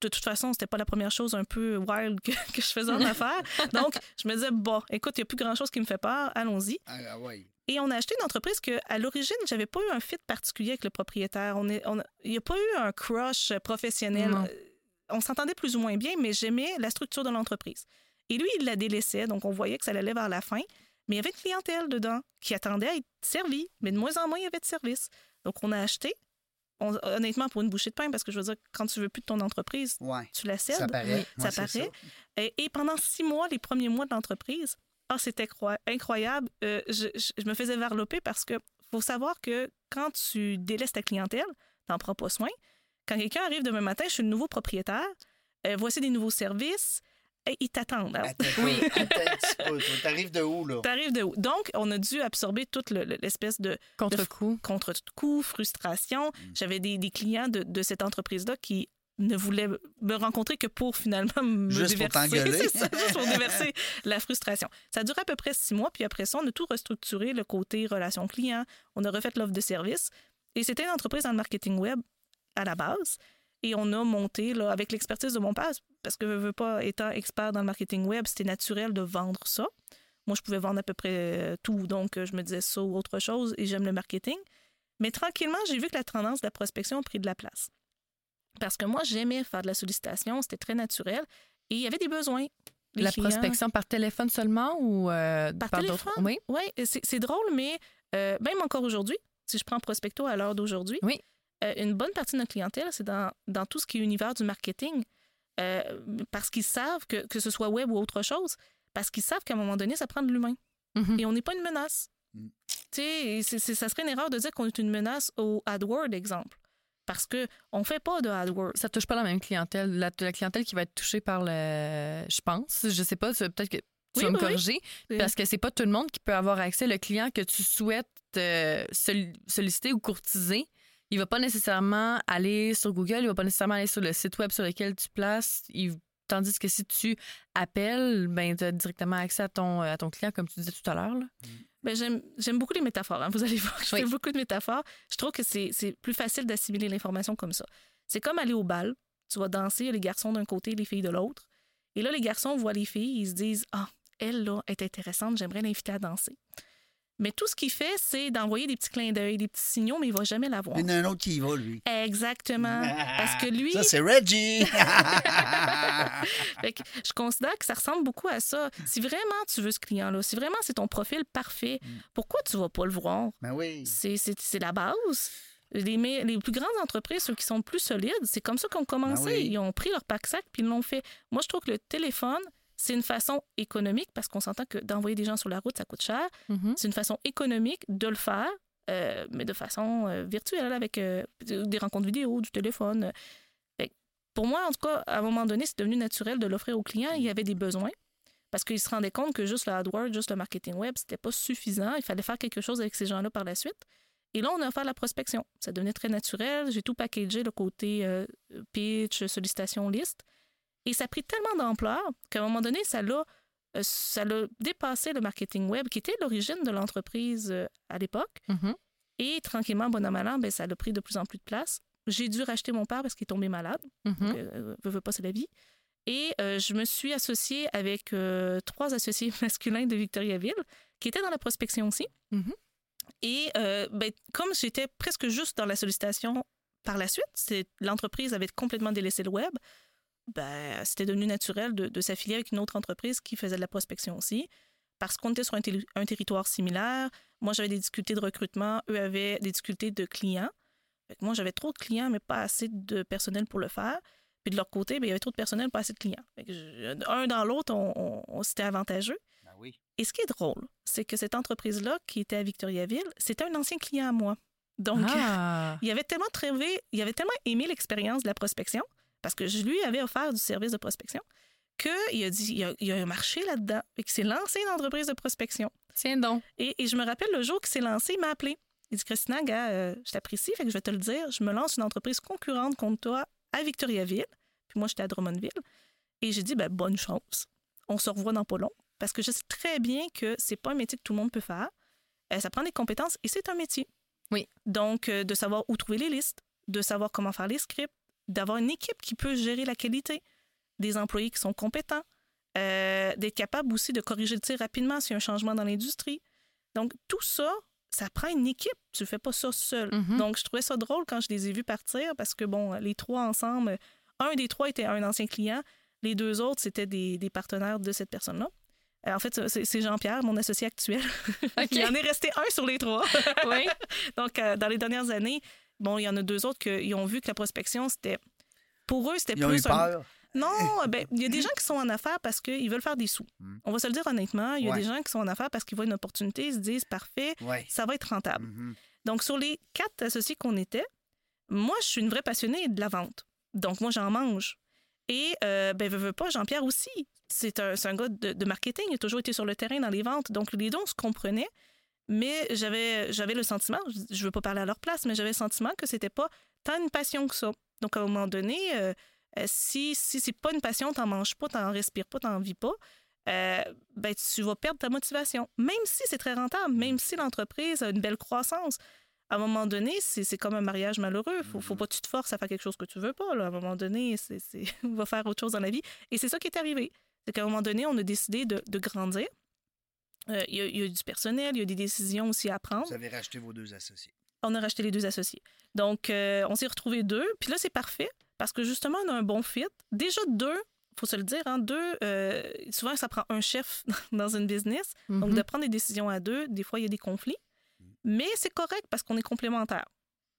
de toute façon, c'était pas la première chose un peu wild que, que je faisais en affaires. Donc, je me disais, bon, écoute, il n'y a plus grand-chose qui me fait peur, allons-y. Ah, ah ouais. Et on a acheté une entreprise que, à l'origine, j'avais pas eu un fit particulier avec le propriétaire. On est, on il n'y a pas eu un crush professionnel. Non. Euh, On s'entendait plus ou moins bien, mais j'aimais la structure de l'entreprise. Et lui, il la délaissait, donc on voyait que ça allait vers la fin. Mais il y avait une clientèle dedans qui attendait à être servie, mais de moins en moins, il y avait de service. Donc, on a acheté, on- honnêtement, pour une bouchée de pain, parce que je veux dire, quand tu veux plus de ton entreprise, Ouais. tu la cèdes. Ça paraît. ça paraît. Et, et pendant six mois, les premiers mois de l'entreprise, ah, c'était incroyable. Euh, je, je- je me faisais varloper parce que faut savoir que quand tu délaisses ta clientèle, t'en prends pas soin. Quand quelqu'un arrive demain matin, je suis le nouveau propriétaire, euh, voici des nouveaux services, ils t'attendent. hein. Attends, oui. T'arrives de où, là? T'arrives de où? Donc, on a dû absorber toute le- le- l'espèce de Contre-coup. contre-coup, frustration. J'avais des, des clients de, de cette entreprise-là qui ne voulaient me rencontrer que pour finalement me Juste pour déverser. t'engueuler. C'est ça, juste pour déverser la frustration. Ça a duré à peu près six mois, puis après ça, on a tout restructuré, le côté relation client, on a refait l'offre de service. Et c'était une entreprise dans le marketing web à la base. Et on a monté, là, avec l'expertise de mon père, parce que je veux pas, étant expert dans le marketing web, c'était naturel de vendre ça. Moi, je pouvais vendre à peu près euh, tout, donc euh, je me disais ça ou autre chose, et j'aime le marketing. Mais tranquillement, j'ai vu que la tendance de la prospection a pris de la place. Parce que moi, j'aimais faire de la sollicitation, c'était très naturel, et il y avait des besoins. Les La clients- prospection par téléphone seulement ou euh, Par d'autres- téléphone? Oui. Oui, c'est c'est drôle, mais euh, même encore aujourd'hui, si je prends Prospecto à l'heure d'aujourd'hui, Oui. euh, une bonne partie de notre clientèle, c'est dans, dans tout ce qui est univers du marketing, euh, parce qu'ils savent que, que ce soit web ou autre chose, parce qu'ils savent qu'à un moment donné, ça prend de l'humain. Mhm. Et on n'est pas une menace. Mm. Tu sais, ça serait une erreur de dire qu'on est une menace au AdWord, exemple. Parce que on fait pas de AdWords. Ça touche pas la même clientèle. La, la clientèle qui va être touchée par le. Je pense. Je sais pas. Peut-être que tu Oui, vas me oui, oui. corriger. Oui. Parce que c'est pas tout le monde qui peut avoir accès. Le client que tu souhaites euh, solli- solliciter ou courtiser, il va pas nécessairement aller sur Google, il va pas nécessairement aller sur le site web sur lequel tu places. Il- Tandis que si tu appelles, ben, tu as directement accès à ton, à ton client, comme tu disais tout à l'heure. là. Ben, j'aime, j'aime beaucoup les métaphores. hein. Vous allez voir, je Oui. fais beaucoup de métaphores. Je trouve que c'est, c'est plus facile d'assimiler l'information comme ça. C'est comme aller au bal. Tu vas danser, il y a les garçons d'un côté, les filles de l'autre. Et là, les garçons voient les filles, ils se disent Ah, elle, là, est intéressante, j'aimerais l'inviter à danser. Mais tout ce qu'il fait, c'est d'envoyer des petits clins d'œil, des petits signaux, mais il va jamais la voir. Il y en a un autre qui y va, lui. Exactement. Parce que lui, Ça, c'est Reggie. Fait que je considère que ça ressemble beaucoup à ça. Si vraiment tu veux ce client-là, si vraiment c'est ton profil parfait, pourquoi tu vas pas le voir? ben oui. C'est, la base. Les, plus grandes entreprises, ceux qui sont plus solides, c'est comme ça qu'ils ont commencé. Ben oui. Ils ont pris leur pack-sac puis ils l'ont fait. Moi, je trouve que le téléphone, c'est une façon économique parce qu'on s'entend que d'envoyer des gens sur la route, ça coûte cher. Mhm. C'est une façon économique de le faire, euh, mais de façon euh, virtuelle avec euh, des rencontres vidéo, du téléphone. Fait pour moi, en tout cas, à un moment donné, c'est devenu naturel de l'offrir aux clients. Il y avait des besoins parce qu'ils se rendaient compte que juste le AdWords, juste le marketing web, c'était pas suffisant. Il fallait faire quelque chose avec ces gens-là par la suite. Et là, on a offert la prospection. Ça devenait très naturel. J'ai tout packagé, le côté pitch, sollicitation, liste. Et ça a pris tellement d'ampleur qu'à un moment donné, ça l'a euh, ça l'a dépassé le marketing web, qui était l'origine de l'entreprise euh, à l'époque. Mhm. Et tranquillement, bon an, mal an, ben, ça a pris de plus en plus de place. J'ai dû racheter mon père parce qu'il est tombé malade. Donc, euh, veut, veut pas, c'est la vie. Et euh, je me suis associée avec euh, trois associés masculins de Victoriaville qui étaient dans la prospection aussi. Mhm. Et ben, comme j'étais presque juste dans la sollicitation par la suite, c'est- l'entreprise avait complètement délaissé le web, ben, c'était devenu naturel de, de s'affilier avec une autre entreprise qui faisait de la prospection aussi. Parce qu'on était sur un, territoire similaire. Moi, j'avais des difficultés de recrutement. Eux avaient des difficultés de clients. Fait que moi, j'avais trop de clients, mais pas assez de personnel pour le faire. Puis de leur côté, ben, il y avait trop de personnel, pas assez de clients. Je- un dans l'autre, on, on- on- c'était avantageux. Ben oui. Et ce qui est drôle, c'est que cette entreprise-là, qui était à Victoriaville, c'était un ancien client à moi. Donc, Ah. il avait tellement trouvé, il avait tellement aimé l'expérience de la prospection, parce que je lui avais offert du service de prospection, qu'il a dit, il y a, il a un marché là-dedans, et qu'il s'est lancé une entreprise de prospection. Tiens donc. Et, et je me rappelle le jour qu'il s'est lancé, il m'a appelé. Il dit, Christina, gars, euh, je t'apprécie, fait que je vais te le dire, je me lance une entreprise concurrente contre toi à Victoriaville, puis moi, j'étais à Drummondville. Et j'ai dit, ben, bonne chance. On se revoit dans pas long. Parce que je sais très bien que c'est pas un métier que tout le monde peut faire. Euh, ça prend des compétences et c'est un métier. Oui. Donc, euh, de savoir où trouver les listes, de savoir comment faire les scripts, d'avoir une équipe qui peut gérer la qualité, des employés qui sont compétents, euh, d'être capable aussi de corriger le tir rapidement s'il y a un changement dans l'industrie. Donc, tout ça, ça prend une équipe. Tu ne fais pas ça seul. Mhm. Donc, je trouvais ça drôle quand je les ai vus partir parce que, bon, les trois ensemble, un des trois était un ancien client, les deux autres, c'était des, des partenaires de cette personne-là. Euh, En fait, c'est Jean-Pierre, mon associé actuel. il en est resté un sur les trois. Oui. Donc, euh, dans les dernières années, bon, il y en a deux autres qui ont vu que la prospection, c'était. Pour eux, c'était Ils ont eu plus. un-. Non, ben, il y a des gens qui sont en affaires parce qu'ils veulent faire des sous. Mm. On va se le dire honnêtement. Il y a Ouais. des gens qui sont en affaires parce qu'ils voient une opportunité, ils se disent parfait, ça va être rentable. Mhm. Donc, sur les quatre associés qu'on était, moi, je suis une vraie passionnée de la vente. Donc, moi, j'en mange. Et, euh, ben, veux, veux pas, Jean-Pierre aussi. C'est un, un gars de, de marketing. Il a toujours été sur le terrain dans les ventes. Donc, les deux, on se comprenait. Mais j'avais, j'avais le sentiment, je- veux pas parler à leur place, mais j'avais le sentiment que c'était pas tant une passion que ça. Donc, à un moment donné, euh, euh, si, si c'est pas une passion, t'en manges pas, t'en respires pas, t'en vis pas, euh, ben, tu vas perdre ta motivation. Même si c'est très rentable, même si l'entreprise a une belle croissance. À un moment donné, c'est comme un mariage malheureux. Faut, faut pas que tu te forces à faire quelque chose que tu veux pas. Là. À un moment donné, c'est va faire autre chose dans la vie. Et c'est ça qui est arrivé. C'est qu'à un moment donné, on a décidé de, de grandir. Euh, Il y, a- il y a du personnel, il y a des décisions aussi à prendre Vous avez racheté vos deux associés. on a racheté les deux associés. Donc, euh, on s'est retrouvés deux. Puis là, c'est parfait parce que justement, on a un bon fit. Déjà deux, faut se le dire, hein, deux, euh, souvent, ça prend un chef dans une business. Donc, Mhm. de prendre des décisions à deux, des fois, il y a des conflits. Mais c'est correct parce qu'on est complémentaires.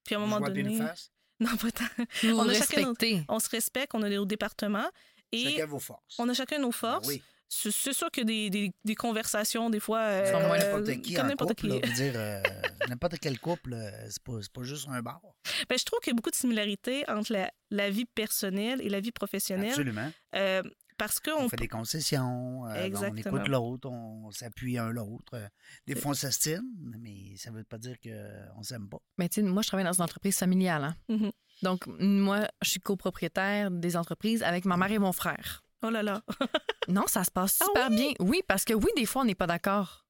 Puis à un moment donné. une face. Non, pas tant. Vous on vous a chacun respectez. On se respecte, on a nos départements. Et Chacun vos forces. on a chacun nos Ah forces. oui. C'est sûr qu'il y a des, des- des conversations, des fois. euh, Sont moins n'importe qui comme en n'importe couple, qui. là, dire, euh, n'importe quel couple, euh, c'est pas, c'est pas juste un bar. Ben, je trouve qu'il y a beaucoup de similarités entre la, la vie personnelle et la vie professionnelle. Absolument. Euh, parce On, qu'on fait des concessions, euh, on écoute l'autre, on s'appuie un l'autre. Euh, Des fois, on s'estime, mais ça veut pas dire qu'on s'aime pas. Mais tu sais, moi, je travaille dans une entreprise familiale. hein. Mhm. Donc, moi, je suis copropriétaire des entreprises avec ma mère et mon frère. Oh là là. Non, ça se passe Ah super bien. Oui, parce que oui, des fois, on n'est pas d'accord.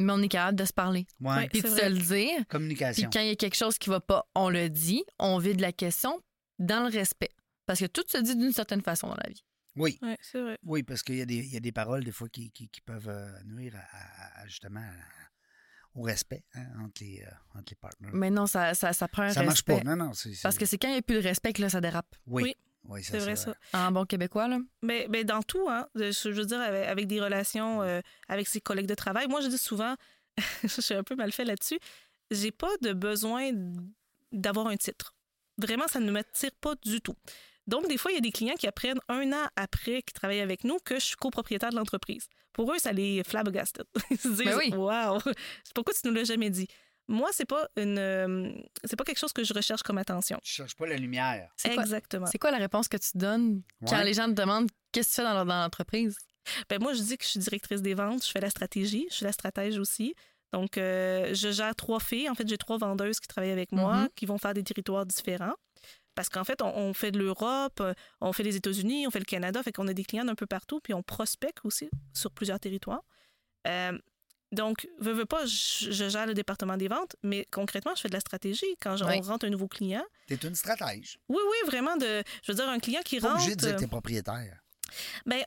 Mais on est capable de se parler. Ouais. Puis de se le dire. Puis Communication. quand il y a quelque chose qui va pas, on le dit. On vide la question dans le respect. Parce que tout se dit d'une certaine façon dans la vie. Oui. Oui, c'est vrai. Oui, parce qu'il y, a des- il y a des paroles, des fois, qui, qui- qui peuvent euh, nuire à, justement à- au respect hein, entre, les, euh, entre les partenaires. Mais non, ça, ça, ça prend un Ça marche respect. pas. Non, non. c'est- c'est- Parce que c'est quand il n'y a plus de respect que là, ça dérape. Oui. Oui. Oui, C'est vrai ça. En bon québécois, là? Mais, mais dans tout, hein, je je veux dire, avec, avec des relations euh, avec ses collègues de travail, moi, je dis souvent, je suis un peu mal fait là-dessus, j'ai pas de besoin d'avoir un titre. Vraiment, ça ne m'attire pas du tout. Donc, des fois, il y a des clients qui apprennent un an après qu'ils travaillent avec nous que je suis copropriétaire de l'entreprise. Pour eux, ça les flabbergasted. Ils se disent, Ben oui. wow, pourquoi tu nous l'as jamais dit? Moi, c'est pas une, euh, c'est pas quelque chose que je recherche comme attention. Tu cherches pas la lumière. C'est quoi, Exactement. c'est quoi la réponse que tu donnes quand Ouais. les gens te demandent qu'est-ce que tu fais dans, leur- dans l'entreprise? Ben moi, je dis que je suis directrice des ventes, je fais la stratégie, je suis la stratège aussi. Donc, euh, je gère trois filles. En fait, j'ai trois vendeuses qui travaillent avec moi, Mhm. qui vont faire des territoires différents. Parce qu'en fait, on, on fait de l'Europe, euh, on fait les États-Unis, on fait le Canada, fait qu'on a des clients d'un peu partout, puis on prospecte aussi sur plusieurs territoires. Euh, donc, veux, veux pas, je, je gère le département des ventes, mais concrètement, je fais de la stratégie. Quand je- Oui. on rentre un nouveau client, Tu es une stratège. oui, oui, vraiment, de, je veux dire, un client qui Pas rentre, obligé de dire euh, que tu es propriétaire. ben,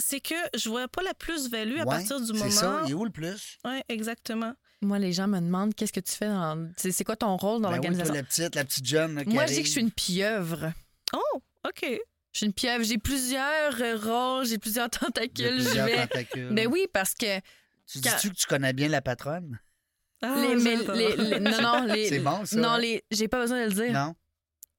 c'est que je vois pas la plus-value à partir du C'est moment... ça. Il est où le plus? Oui, exactement. Moi, les gens me demandent qu'est-ce que tu fais dans. C'est c'est quoi ton rôle dans Ben oui, l'organisation? la petite, la petite jeune. là, qui Moi, je dis que je suis une pieuvre. Oh, OK. Je suis une pieuvre. J'ai plusieurs euh, rôles, j'ai plusieurs tentacules. Je plusieurs vais. tentacules. Ben oui, parce que. Tu quand- dis-tu que tu connais bien la patronne? Ah, les, mais les- les- non, non, les. C'est bon, ça? Non, les, j'ai pas besoin de le dire. Non?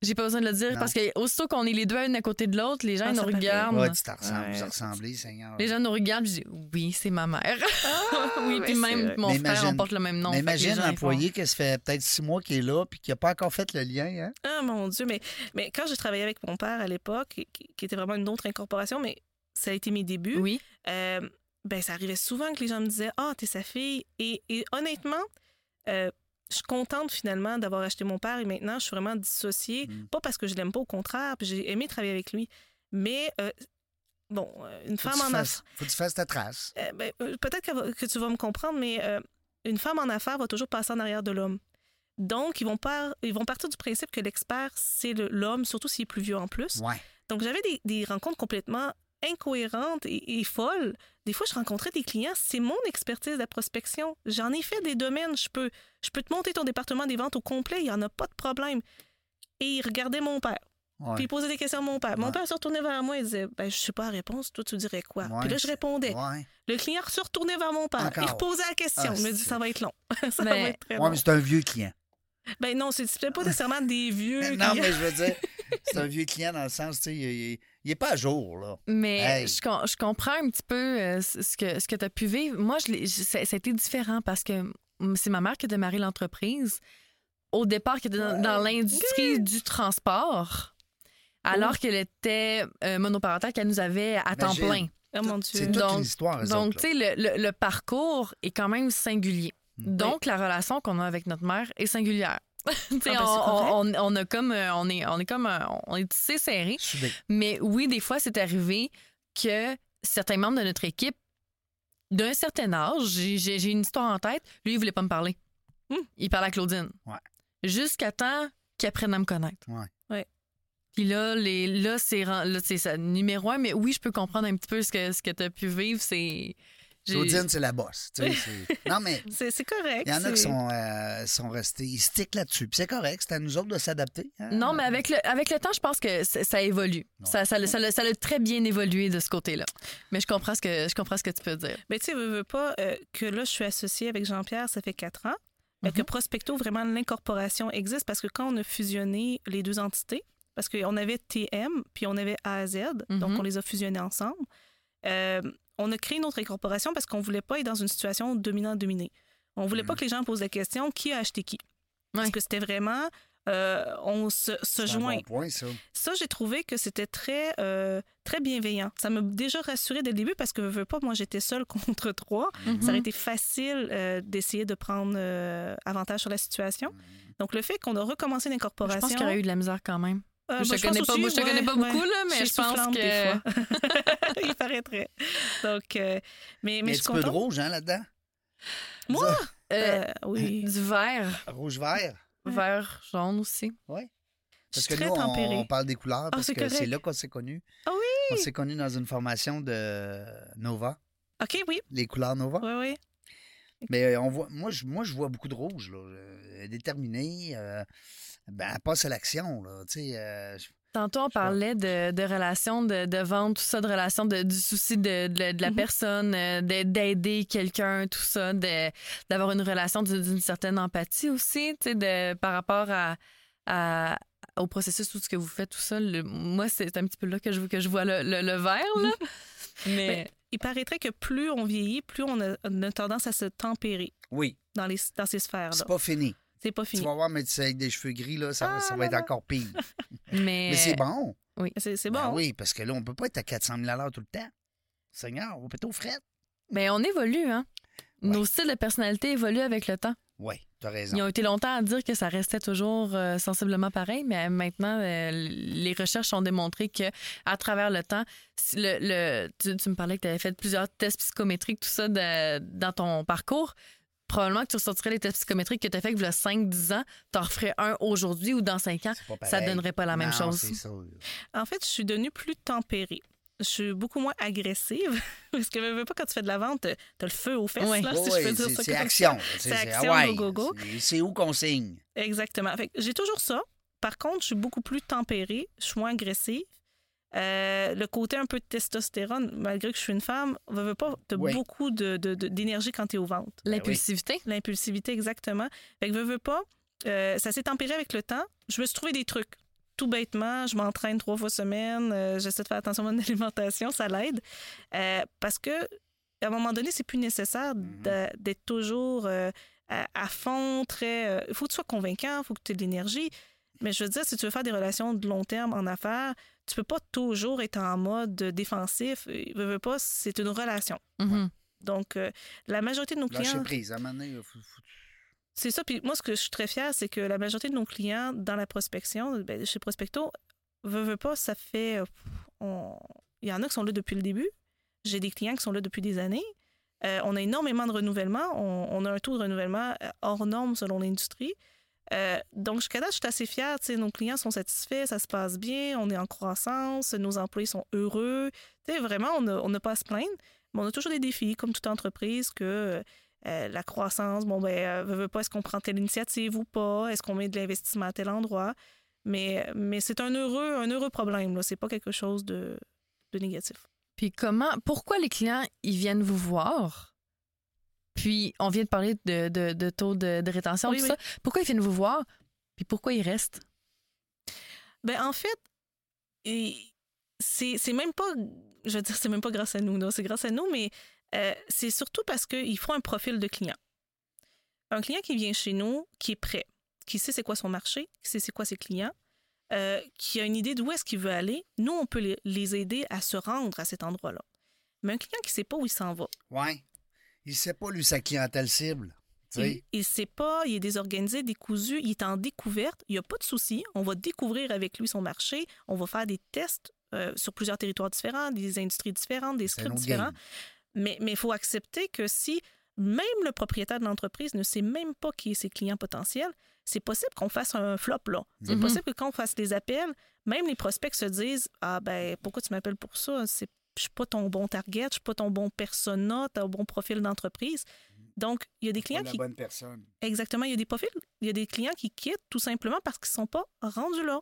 J'ai pas besoin de le dire Non? parce que aussitôt qu'on est les deux une à côté de l'autre, les gens Ah, nous regardent. Ouais, tu t'en ressembles, Ouais, ressemblez, Seigneur. Les gens nous regardent, je dis oui, c'est ma mère. Ah, oui, puis même mon Mais frère, imagine- on porte le même nom. Mais imagine l'employé qui se fait peut-être six mois qu'il est là puis qui n'a pas encore fait le lien. Hein? Ah, mon Dieu. Mais, mais quand j'ai travaillé avec mon père à l'époque, qui, qui était vraiment une autre incorporation, mais ça a été mes débuts. Oui. euh, ben, ça arrivait souvent que les gens me disaient Ah, t'es sa fille. Et, et honnêtement, euh, je suis contente finalement d'avoir acheté mon père et maintenant je suis vraiment dissociée. Mm. Pas parce que je l'aime pas, au contraire, puis j'ai aimé travailler avec lui. Mais, euh, bon, euh, une Faut femme en affaires. Faut que tu fasses ta trace. Euh, ben, peut-être que, tu vas me comprendre, mais une femme en affaires va toujours passer en arrière de l'homme. Donc, ils vont, par- ils vont partir du principe que l'expert, c'est le- l'homme, surtout s'il est plus vieux en plus. Ouais. Donc, j'avais des, des rencontres complètement incohérentes et, et folles. Des fois, je rencontrais des clients, c'est mon expertise de la prospection. J'en ai fait des domaines. Je peux, je peux te monter ton département des ventes au complet, il n'y en a pas de problème. Et ils regardaient mon père. ouais. Puis ils posaient des questions à mon père. Mon Ouais. père se retournait vers moi et disait ben, Je sais pas la réponse, toi, tu dirais quoi Ouais, Puis là, je répondais. Ouais. Le client se retournait vers mon père. Encore. Il reposait la question. Ah, il me dit ça va être long. ça Mais- va être très Ouais, long. mais c'est un vieux client. Ben non, c'est c'est pas nécessairement des vieux non, clients. mais je veux dire, c'est un vieux client dans le sens, tu sais, il, il- il est pas à jour, là. Mais Hey. je, com- je comprends un petit peu euh, ce que, ce que tu as pu vivre. Moi, je ça, ça a été différent parce que c'est ma mère qui a démarré l'entreprise. Au départ, qui était dans, dans l'industrie du transport, alors qu'elle était euh, monoparentale, qu'elle nous avait à temps plein. Oh mon C'est Dieu. Donc- une histoire, Donc, tu sais, le, le- le parcours est quand même singulier. Mm. Donc, la relation qu'on a avec notre mère est singulière. Ah ben, on, on- on a comme, euh, on est, on est comme, euh, on est tissé serré. Mais oui, des fois, c'est arrivé que certains membres de notre équipe, d'un certain âge, j'ai- une histoire en tête, lui, il voulait pas me parler. Hmm. Il parlait à Claudine. Ouais. Jusqu'à temps qu'il apprenne à me connaître. Ouais. Ouais. Puis là, les, là, c'est là, c'est ça, numéro un, mais oui, je peux comprendre un petit peu ce que, ce que tu as pu vivre. C'est. Claudine, c'est la bosse. tu sais, c'est- non, mais C'est correct. il y en a qui sont, euh, sont restés, ils stickent là-dessus. Puis c'est correct, c'est à nous autres de s'adapter. hein. Non, mais avec le, avec le temps, je pense que ça, évolue. Ça, ça, ça, a- ça a très bien évolué de ce côté-là. Mais je comprends ce que, je comprends ce que tu peux dire. Mais tu sais, veux, veux pas euh, que là, je suis associée avec Jean-Pierre, ça fait quatre ans. mais Que Mhm. Prospecto, vraiment, l'incorporation existe parce que quand on a fusionné les deux entités, parce qu'on avait TM puis on avait A à Z, donc Mhm. on les a fusionnés ensemble, euh, on a créé notre incorporation parce qu'on voulait pas être dans une situation dominant-dominé. On voulait pas que les gens posent la question qui a acheté qui? Parce que c'était vraiment. euh, on se, se C'est un joint? bon point, ça. Ça, j'ai trouvé que c'était très, euh, très bienveillant. Ça m'a déjà rassuré dès le début parce que, veux pas, moi, j'étais seule contre trois. Mhm. Ça aurait été facile euh, d'essayer de prendre avantage sur la situation. Donc, le fait qu'on a recommencé Je l'incorporation. pense qu'il y aurait eu de la misère quand même. Euh, je bah, te connais pas, aussi, moi, je te connais pas beaucoup, là, mais je pense que- des fois. Il paraîtrait. Donc, euh, mais, mais Mais je un petit peu de rouge, hein, là-dedans? Moi? Euh, Euh, oui. Du vert, Rouge-vert. Vert, jaune aussi. Oui. Je Parce suis que très nous, on, tempérée. on parle des couleurs parce c'est que c'est là qu'on s'est connus. Ah oui? On s'est connus dans une formation de Nova, OK, oui. les couleurs Nova. Oui, oui. Mais euh, on voit, moi, je, moi, je vois beaucoup de rouge, là. Euh, déterminé. Ben, elle passe à l'action, euh, je- Tantôt, on parlait de, de relations de, de vente, tout ça, de relations de- du souci de, de- de la Mhm. personne, euh, de- d'aider quelqu'un, tout ça, d'avoir une relation d'une certaine empathie aussi, tu sais, de- par rapport à, à- au processus, tout ce que vous faites, tout ça. Le- moi, c'est un petit peu là que je, que je vois le, le, là. Mais Ben, il paraîtrait que plus on vieillit, plus on a, on a tendance à se tempérer oui, dans, les, dans ces sphères-là. c'est pas fini. C'est pas Tu fini. vas voir, mais tu sais, avec des cheveux gris, là, ça, va- Ah, ça non, va être encore pire. mais, Mais c'est bon. C'est c'est Ben bon. oui, parce que là, on peut pas être à 400 000 à l'heure tout le temps. Seigneur, on va péter aux frettes. mais on évolue, hein. Nos styles de personnalité évoluent avec le temps. Oui, t'as raison. Ils ont été longtemps à dire que ça restait toujours euh, sensiblement pareil, mais maintenant, euh, les recherches ont démontré que à travers le temps, le, le- tu, tu me parlais que tu avais fait plusieurs tests psychométriques, tout ça, de- dans ton parcours. Probablement que tu ressortirais les tests psychométriques que tu as fait il y a 5-10 ans, tu en referais un aujourd'hui ou dans 5 ans. Ça pareil. donnerait pas la même Non, chose. En fait, je suis devenue plus tempérée. Je suis beaucoup moins agressive. Parce que, veux, veux pas, quand tu fais de la vente, t'as le feu aux fesses, Ouais. là, si oui, je peux dire c'est ça c'est action. C'est action, ouais, go, go, go. c'est- où qu'on signe. Exactement. Que j'ai toujours ça. Par contre, je suis beaucoup plus tempérée, je suis moins agressive. Euh, le côté un peu de testostérone, malgré que je suis une femme, veux, veux pas, Oui. beaucoup de- de- de- d'énergie quand tu es aux ventes. L'impulsivité. L'impulsivité, exactement. Fait que veux, veux pas, euh, ça s'est tempéré avec le temps. Je me suis trouvé des trucs. Tout bêtement, je m'entraîne trois fois semaine, euh, j'essaie de faire attention à mon alimentation, ça l'aide. Euh, parce que, à un moment donné, c'est plus nécessaire d'a- d'être toujours euh, à, à fond, très. Il faut que tu sois convaincant, il faut que tu aies de l'énergie. Mais je veux dire, si tu veux faire des relations de long terme en affaires, tu peux pas toujours être en mode défensif. Euh, Veux, veux pas, c'est une relation. Mhm. Donc, euh, la majorité de nos Lâcher clients. prise. À un moment donné, il faut- faut- C'est ça. Puis moi, ce que je suis très fière, c'est que la majorité de nos clients dans la prospection, ben, chez Prospecto, veut, veut pas, ça fait. euh, on- Il y en a qui sont là depuis le début. J'ai des clients qui sont là depuis des années. Euh, on a énormément de renouvellement. On, on a un taux de renouvellement hors norme selon l'industrie. Euh, donc, jusqu'à date, je suis assez fière. Nos clients sont satisfaits, ça se passe bien, on est en croissance, nos employés sont heureux. Tu sais, vraiment, on n'a pas à se plaindre. Mais on a toujours des défis, comme toute entreprise, que euh, la croissance, bon, ben, euh, veut, pas, est-ce qu'on prend telle initiative ou pas? Est-ce qu'on met de l'investissement à tel endroit? Mais, mais c'est un heureux, un heureux problème, là. C'est pas quelque chose de, de négatif. Puis comment, pourquoi les clients, ils viennent vous voir? Puis on vient de parler de, de- de taux de, de rétention, Oui, tout oui. ça. Pourquoi ils viennent vous voir? Puis pourquoi ils restent? Ben, en fait, c'est même pas, je veux dire, c'est même pas grâce à nous, non, c'est grâce à nous, mais euh, c'est surtout parce qu'ils font un profil de client. Un client qui vient chez nous, qui est prêt, qui sait c'est quoi son marché, qui sait c'est quoi ses clients, euh, qui a une idée d'où est-ce qu'il veut aller, nous, on peut les, les aider à se rendre à cet endroit-là. Mais un client qui sait pas où il s'en va, Ouais. Il sait pas, lui, sa clientèle cible. Il ne sait pas, il est désorganisé, décousu, il est en découverte, il n'y a pas de souci. On va découvrir avec lui son marché, on va faire des tests euh, sur plusieurs territoires différents, des industries différentes, des scripts différents. game. Mais il faut accepter que si même le propriétaire de l'entreprise ne sait même pas qui est ses clients potentiels, c'est possible qu'on fasse un flop là. C'est Mhm. possible que quand on fasse les appels, même les prospects se disent Ah ben pourquoi tu m'appelles pour ça? C'est je suis pas ton bon target, je suis pas ton bon persona, tu bon profil d'entreprise. Donc, il y a des clients la qui bonne personne. Exactement. Il y a des profils, il y a des clients qui quittent tout simplement parce qu'ils ne sont pas rendus là.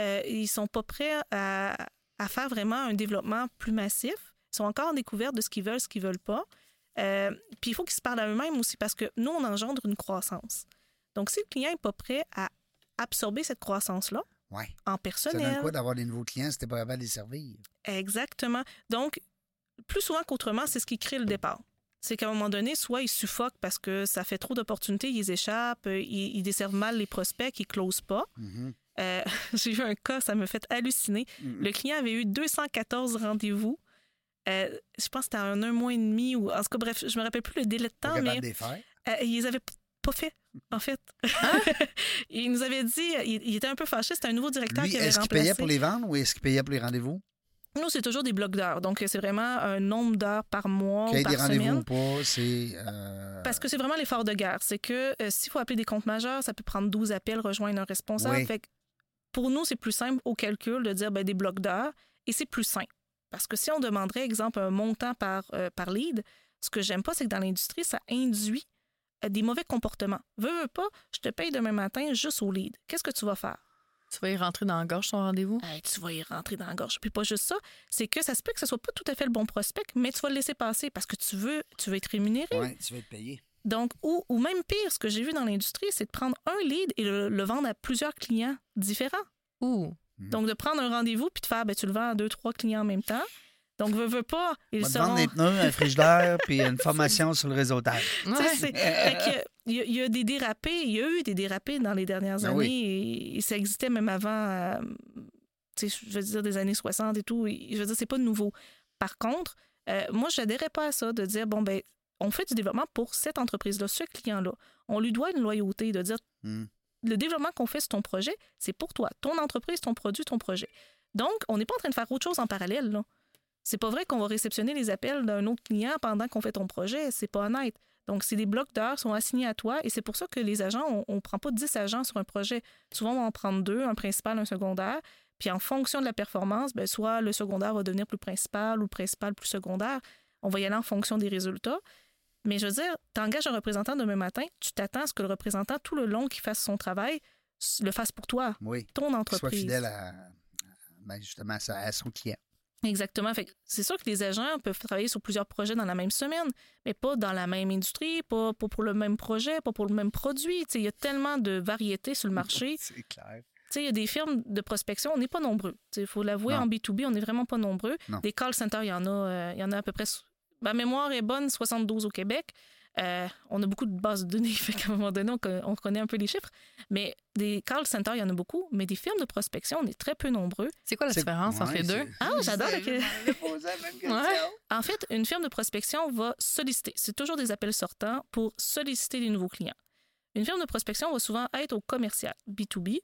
Euh, ils ne sont pas prêts à, à faire vraiment un développement plus massif. Ils sont encore en découverte de ce qu'ils veulent, ce qu'ils ne veulent pas. Euh, puis il faut qu'ils se parlent à eux-mêmes aussi parce que nous, on engendre une croissance. Donc, si le client n'est pas prêt à absorber cette croissance-là Ouais. en Ça donne personnel, quoi d'avoir des nouveaux clients si t'es pas capable de les servir? Exactement. Donc, plus souvent qu'autrement, c'est ce qui crée le départ. c'est qu'à un moment donné, soit ils suffoquent parce que ça fait trop d'opportunités, ils échappent, euh, ils, ils desservent mal les prospects, ils ne closent pas. Mhm. Euh, J'ai eu un cas, ça me fait halluciner. Mhm. Le client avait eu 214 rendez-vous. Euh, je pense que c'était en un mois et demi ou en tout cas bref, je me rappelle plus le délai de temps, mais de les faire. euh, ils avaient pas fait en fait. il nous avait dit, il, il était un peu fâché, c'était un nouveau directeur Lui, qui avait est-ce qu'il payait pour les vendre ou est-ce qu'il payait pour les rendez-vous? Nous, c'est toujours des blocs d'heures, donc c'est vraiment un nombre d'heures par mois Qu'il y ait des rendez-vous ou pas, c'est. euh, Parce que c'est vraiment l'effort de guerre. C'est que euh, s'il faut appeler des comptes majeurs, ça peut prendre 12 appels, rejoindre un responsable. Oui. Fait que pour nous, c'est plus simple au calcul de dire ben, des blocs d'heures et c'est plus simple. Parce que si on demanderait, exemple, un montant par, euh, par lead, ce que j'aime pas, c'est que dans l'industrie, ça induit des mauvais comportements. Veux, veux pas, je te paye demain matin juste au lead. Qu'est-ce que tu vas faire? Tu vas y rentrer dans la gorge ton rendez-vous? Hey, tu vas y rentrer dans la gorge. Puis pas juste ça, c'est que ça se peut que ce soit pas tout à fait le bon prospect, mais tu vas le laisser passer parce que tu veux, tu veux être rémunéré. Ouais, tu vas être payé. Donc, ou, ou même pire, ce que j'ai vu dans l'industrie, c'est de prendre un lead et le, le vendre à plusieurs clients différents. Ouh. Mhm. Donc, de prendre un rendez-vous puis de faire, ben, tu le vends à deux, trois clients en même temps. Donc, veux, veux pas, ils seront... des pneus, un frigidaire, puis une formation sur le réseautage. Que il y, a- il y a des dérapés, il y a eu des dérapés dans les dernières Ben années oui. et, et ça existait même avant, euh, je veux dire, des années 60 et tout. Et je veux dire, c'est pas nouveau. Par contre, euh, moi, je n'adhérais pas à ça de dire, bon, ben, on fait du développement pour cette entreprise-là, ce client-là. On lui doit une loyauté de dire, Hmm. le développement qu'on fait sur ton projet, c'est pour toi, ton entreprise, ton produit, ton projet. Donc, on n'est pas en train de faire autre chose en parallèle. Là. C'est pas vrai qu'on va réceptionner les appels d'un autre client pendant qu'on fait ton projet. C'est pas honnête. Donc, c'est des blocs d'heures sont assignés à toi et c'est pour ça que les agents, on ne prend pas 10 agents sur un projet. Souvent, on va en prendre deux, un principal, un secondaire. Puis en fonction de la performance, ben, soit le secondaire va devenir plus principal ou le principal plus secondaire. On va y aller en fonction des résultats. Mais je veux dire, tu engages un représentant demain matin, tu t'attends à ce que le représentant, tout le long qu'il fasse son travail, le fasse pour toi, Oui. ton Qu'il soit entreprise. fidèle à, ben, justement à son client. Exactement. Fait c'est sûr que les agents peuvent travailler sur plusieurs projets dans la même semaine, mais pas dans la même industrie, pas, pas pour le même projet, pas pour le même produit. Il y a tellement de variétés sur le marché. C'est clair. Il y a des firmes de prospection, on n'est pas nombreux. Il faut l'avouer, en B2B, on n'est vraiment pas nombreux. Non. Des call centers, il y en a, euh, il y en a à peu près. Ma mémoire est bonne, 72 au Québec. Euh, on a beaucoup de bases de données, fait qu'à un moment donné, on, co- on connaît un peu les chiffres. Mais des call centers, il y en a beaucoup. Mais des firmes de prospection, on est très peu nombreux. C'est quoi la différence entre les deux? Ah, j'adore la. Ouais. En fait, une firme de prospection va solliciter, c'est toujours des appels sortants pour solliciter des nouveaux clients. Une firme de prospection va souvent être au commercial, B2B,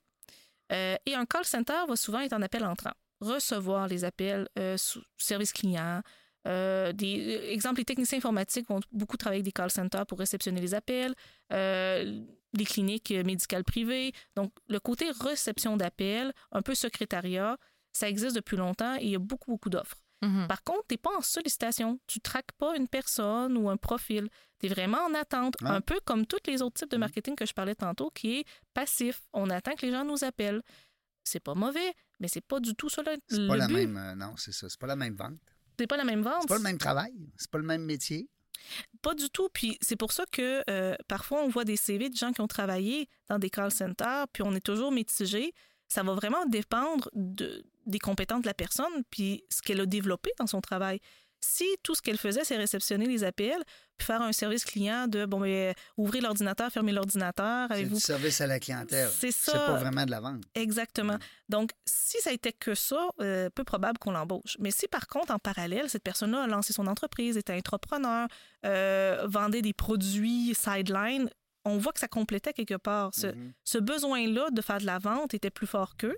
euh, et un call center va souvent être en appel entrant, recevoir les appels, euh, sous service client. Euh, des, euh, exemple, les techniciens informatiques vont beaucoup travailler avec des call centers pour réceptionner les appels, euh, les cliniques médicales privées. Donc, le côté réception d'appels, un peu secrétariat, ça existe depuis longtemps et il y a beaucoup, beaucoup d'offres. Mhm. Par contre, tu n'es pas en sollicitation. Tu ne traques pas une personne ou un profil. Tu es vraiment en attente. Ouais. Un peu comme tous les autres types de Mhm. marketing que je parlais tantôt, qui est passif. On attend que les gens nous appellent. C'est pas mauvais, mais c'est pas du tout ça le, pas la même. euh, non, c'est ça. C'est pas la même vente. C'est pas la même vente. C'est pas le même travail. C'est pas le même métier. Pas du tout. Puis c'est pour ça que euh, parfois on voit des CV de gens qui ont travaillé dans des call centers, puis on est toujours mitigé. Ça va vraiment dépendre de, des compétences de la personne, puis ce qu'elle a développé dans son travail. Si tout ce qu'elle faisait, c'est réceptionner les appels, puis faire un service client de, bon, ben, ouvrir l'ordinateur, fermer l'ordinateur, C'est du service à la clientèle. C'est ça. C'est pas vraiment de la vente. Exactement. Donc, si ça était que ça, euh, peu probable qu'on l'embauche. Mais si par contre, en parallèle, cette personne-là a lancé son entreprise, était entrepreneur, euh, vendait des produits sideline, on voit que ça complétait quelque part. Ce, Mhm. ce besoin-là de faire de la vente était plus fort qu'eux.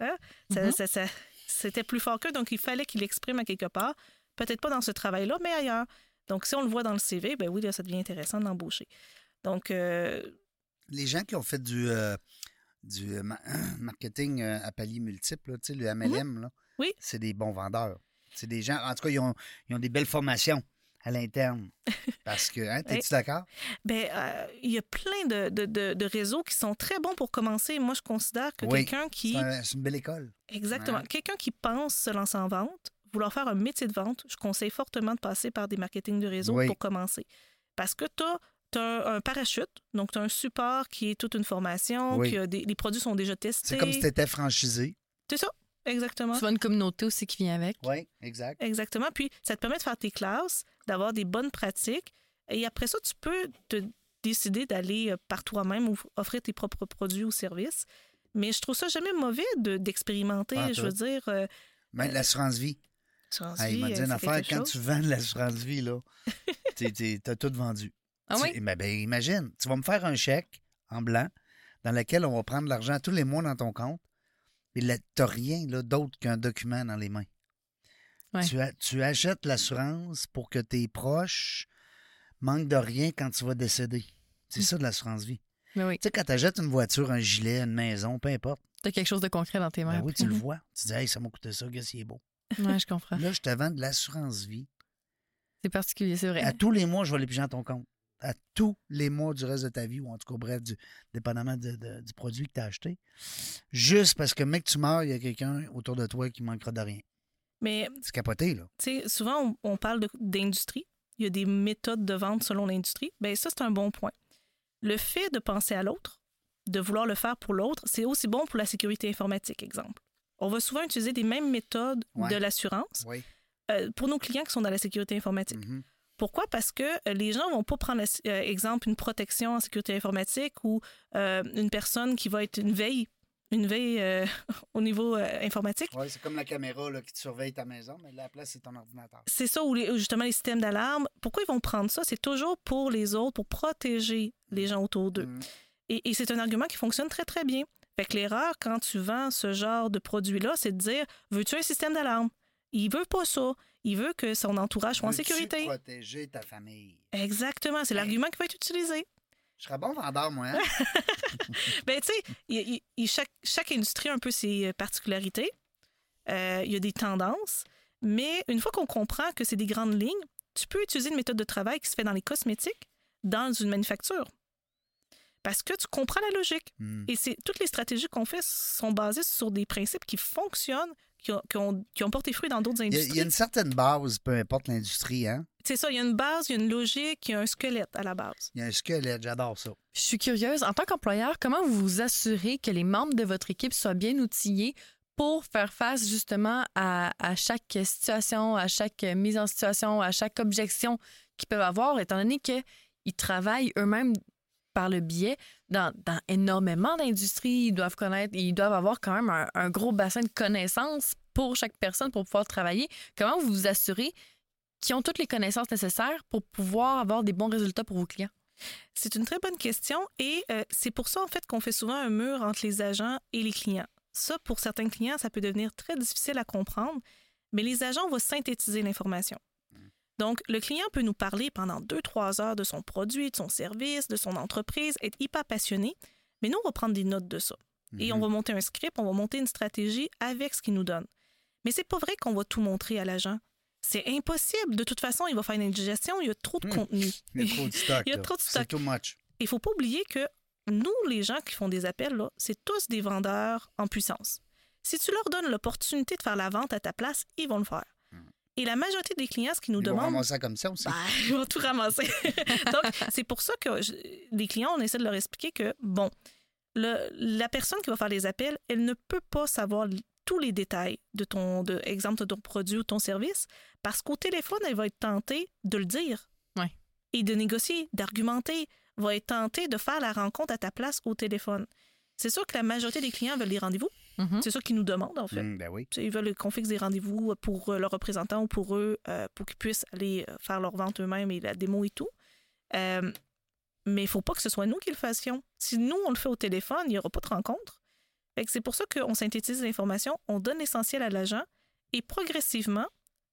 Hein? Ça- Mhm. ça- ça- C'était plus fort qu'eux, donc il fallait qu'il l'exprime à quelque part. Peut-être pas dans ce travail-là, mais ailleurs. Donc, si on le voit dans le CV, ben oui, là, ça devient intéressant de l'embaucher. Donc, euh, Les gens qui ont fait du, euh, du euh, ma- marketing à paliers multiples, là, tu sais, le MLM, là. Oui. c'est des bons vendeurs. C'est des gens, en tout cas, ils ont, ils ont des belles formations à l'interne. Parce que, hein, t'es-tu d'accord? Ben, euh, il y a plein de, de- de- de réseaux qui sont très bons pour commencer. Moi, je considère que Oui. quelqu'un qui. C'est un- c'est une belle école. Exactement. Ouais. Quelqu'un qui pense se lancer en vente, vouloir faire un métier de vente, je conseille fortement de passer par des marketing de réseau Oui. pour commencer. Parce que tu as, un, un parachute, donc tu as un support qui est toute une formation, Oui. qui a des- les produits sont déjà testés. C'est comme si tu étais franchisé. C'est ça, exactement. Tu vois une communauté aussi qui vient avec. Oui, exact. Exactement. Puis, ça te permet de faire tes classes, d'avoir des bonnes pratiques. Et après ça, tu peux te décider d'aller euh, par toi-même ou offrir tes propres produits ou services. Mais je trouve ça jamais mauvais de- d'expérimenter. Je veux dire, euh, Même l'assurance vie. Assurance Hey, il m'a euh, dit une c'est affaire, quand chose. tu vends de l'assurance vie, là, t'as tout vendu. Ah Tu- oui? ben, ben, imagine, tu vas me faire un chèque en blanc dans lequel on va prendre l'argent tous les mois dans ton compte, et t'as rien d'autre qu'un document dans les mains. Ouais. Tu, a- tu achètes l'assurance pour que tes proches manquent de rien quand tu vas décéder. C'est ça de l'assurance vie. Mais oui, Tu sais, quand tu achètes une voiture, un gilet, une maison, peu importe, t'as quelque chose de concret dans tes mains. ben oui, après. tu le vois. Tu dis, hey, ça m'a coûté ça, gars, est beau. Ouais, je comprends. Là, je te vends de l'assurance vie. C'est particulier, c'est vrai. À tous les mois, je vais les piger dans ton compte. À tous les mois du reste de ta vie, ou en tout cas, bref, du, dépendamment de- de- du produit que tu as acheté. Juste parce que, mec, tu meurs, il y a quelqu'un autour de toi qui manquera de rien. Mais C'est capoté, là. tu sais, souvent, on, on parle d'industrie. Il y a des méthodes de vente selon l'industrie. Bien, ça, c'est un bon point. Le fait de penser à l'autre, de vouloir le faire pour l'autre, c'est aussi bon pour la sécurité informatique, exemple. On va souvent utiliser des mêmes méthodes Ouais. de l'assurance Oui. euh, pour nos clients qui sont dans la sécurité informatique. Mhm. Pourquoi? Parce que euh, les gens vont pas prendre, euh, exemple, une protection en sécurité informatique ou euh, une personne qui va être une veille, une veille euh, au niveau euh, informatique. Ouais, c'est comme la caméra là, qui te surveille ta maison, mais la place, c'est ton ordinateur. C'est ça, ou les- justement les systèmes d'alarme. Pourquoi ils vont prendre ça? C'est toujours pour les autres, pour protéger les gens autour d'eux. Et, et c'est un argument qui fonctionne très, très bien. Fait que l'erreur, quand tu vends ce genre de produit-là, c'est de dire Veux-tu un système d'alarme? Il veut pas ça. Il veut que son entourage soit en sécurité. protéger ta famille? Exactement, c'est l'argument qui va être utilisé. Je serais bon vendeur, moi. Hein? Ben, tu sais, chaque industrie a un peu ses euh, particularités. Euh, il y a des tendances. Mais une fois qu'on comprend que c'est des grandes lignes, tu peux utiliser une méthode de travail qui se fait dans les cosmétiques, dans une manufacture. Parce que tu comprends la logique. Hmm. Et c'est toutes les stratégies qu'on fait sont basées sur des principes qui fonctionnent, qui ont, qui ont, qui ont porté fruit dans d'autres Il y, a, industries. il y a une certaine base, peu importe l'industrie. Hein? C'est ça, il y a une base, il y a une logique, il y a un squelette à la base. Il y a un squelette, j'adore ça. Je suis curieuse, en tant qu'employeur, comment vous vous assurez que les membres de votre équipe soient bien outillés pour faire face justement à, à chaque situation, à chaque mise en situation, à chaque objection qu'ils peuvent avoir, étant donné qu'ils travaillent eux-mêmes par le biais dans, dans énormément d'industries. Ils doivent connaître, ils doivent avoir quand même un, gros bassin de connaissances pour chaque personne pour pouvoir travailler. Comment vous vous assurez qu'ils ont toutes les connaissances nécessaires pour pouvoir avoir des bons résultats pour vos clients? C'est une très bonne question et euh, c'est pour ça en fait qu'on fait souvent un mur entre les agents et les clients. Ça, pour certains clients, ça peut devenir très difficile à comprendre, mais les agents vont synthétiser l'information. Donc, le client peut nous parler pendant deux, trois heures de son produit, de son service, de son entreprise, être hyper passionné, mais nous, on va prendre des notes de ça. Et on va monter un script, on va monter une stratégie avec ce qu'il nous donne. Mais c'est pas vrai qu'on va tout montrer à l'agent. C'est impossible. De toute façon, il va faire une indigestion, il y a trop de Hmm. contenu. Il y a trop de stock. Il y a trop de stock. too much. Il faut pas oublier que nous, les gens qui font des appels, c'est tous des vendeurs en puissance. Si tu leur donnes l'opportunité de faire la vente à ta place, ils vont le faire. Et la majorité des clients, ce qu'ils nous Ils vont demandent, ramasser ça comme ça aussi. ben, ils vont tout ramasser. Donc, c'est pour ça que je- les clients, on essaie de leur expliquer que, bon, le- la personne qui va faire les appels, elle ne peut pas savoir tous les détails de ton, de, exemple, de ton produit ou ton service, parce qu'au téléphone, elle va être tentée de le dire. Ouais. Et de négocier, d'argumenter, va être tentée de faire la rencontre à ta place au téléphone. C'est sûr que la majorité des clients veulent des rendez-vous. Mhm. C'est ça qu'ils nous demandent, en fait. Hmm, ben oui. Ils veulent qu'on fixe des rendez-vous pour euh, leurs représentants ou pour eux, euh, pour qu'ils puissent aller euh, faire leur vente eux-mêmes et la démo et tout. Euh, mais il faut pas que ce soit nous qui le fassions. Si nous, on le fait au téléphone, il n'y aura pas de rencontre. Fait que C'est pour ça qu'on synthétise l'information, on donne l'essentiel à l'agent et progressivement,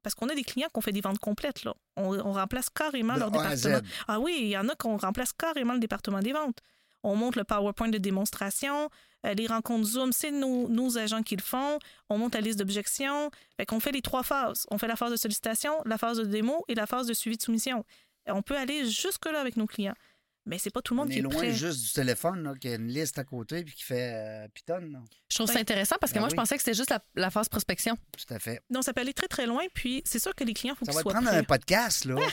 parce qu'on a des clients qui ont fait des ventes complètes, là. On, on remplace carrément De leur A département. Ah oui, il y en a qu'on remplace carrément le département des ventes. On monte le PowerPoint de démonstration, euh, les rencontres Zoom, c'est nos, nos agents qui le font. On monte la liste d'objections. Fait qu'on fait les trois phases. On fait la phase de sollicitation, la phase de démo et la phase de suivi de soumission. Et on peut aller jusque-là avec nos clients. Mais c'est pas tout le On monde qui est est loin prêt. juste du téléphone, là, qui a une liste à côté puis qui fait euh, Python. là. Je trouve ça intéressant parce que Ben moi, oui. je pensais que c'était juste la, la phase prospection. Tout à fait. Non, ça peut aller très, très loin. Puis c'est sûr que les clients, faut Ça qu'ils va te soient prendre prêts. un podcast, là.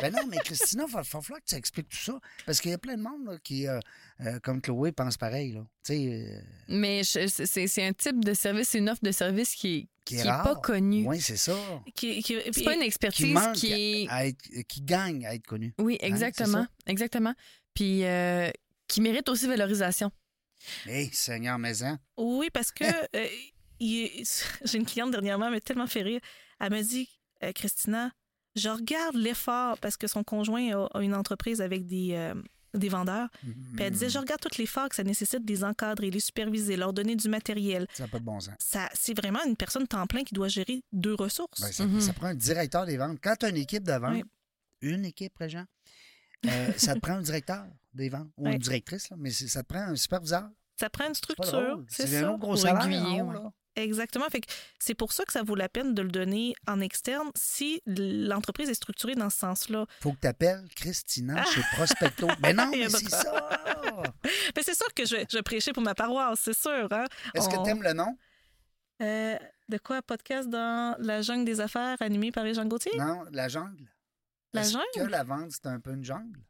Ben non, mais Christina, il va, va falloir que tu expliques tout ça. Parce qu'il y a plein de monde là, qui, euh, euh, comme Chloé, pense pareil. Là. Euh, Mais c'est un type de service, c'est une offre de service qui est, qui qui est rare. pas connue. Oui, c'est ça. Qui, qui- C'est pas une expertise qui à être, qui gagne à être connu. Oui, c'est exactement. exactement. Puis euh, qui mérite aussi valorisation. Hé, Seigneur Maison. Oui, parce que euh, j'ai une cliente dernièrement, elle m'a tellement fait rire. Elle m'a dit, euh, Christina, je regarde l'effort parce que son conjoint a, a une entreprise avec des, euh, des vendeurs. Puis elle disait, je regarde tout l'effort que ça nécessite de les encadrer, les superviser, leur donner du matériel. Ça n'a pas de bon sens. Ça, c'est vraiment une personne temps plein qui doit gérer deux ressources. Ben, ça, Mhm. ça prend un directeur des ventes. Quand tu as une équipe de vente, Oui. une équipe, Régent, euh, ça te prend un directeur des ventes ou Oui. une directrice, là, mais ça te prend un superviseur. Ça prend une structure. C'est un gros salaire. aiguiller, en haut, ouais. là. Exactement. Fait que c'est pour ça que ça vaut la peine de le donner en externe si l'entreprise est structurée dans ce sens-là. faut que tu appelles Christina chez Prospecto. Mais non, mais c'est ça! Mais c'est sûr que je, prêcher pour ma paroisse, c'est sûr. Hein? Est-ce que tu aimes le nom? Euh, de quoi, podcast dans la jungle des affaires animé par les Jean Gauthier? Non, la jungle. La jungle? que la vente, c'est un peu une jungle?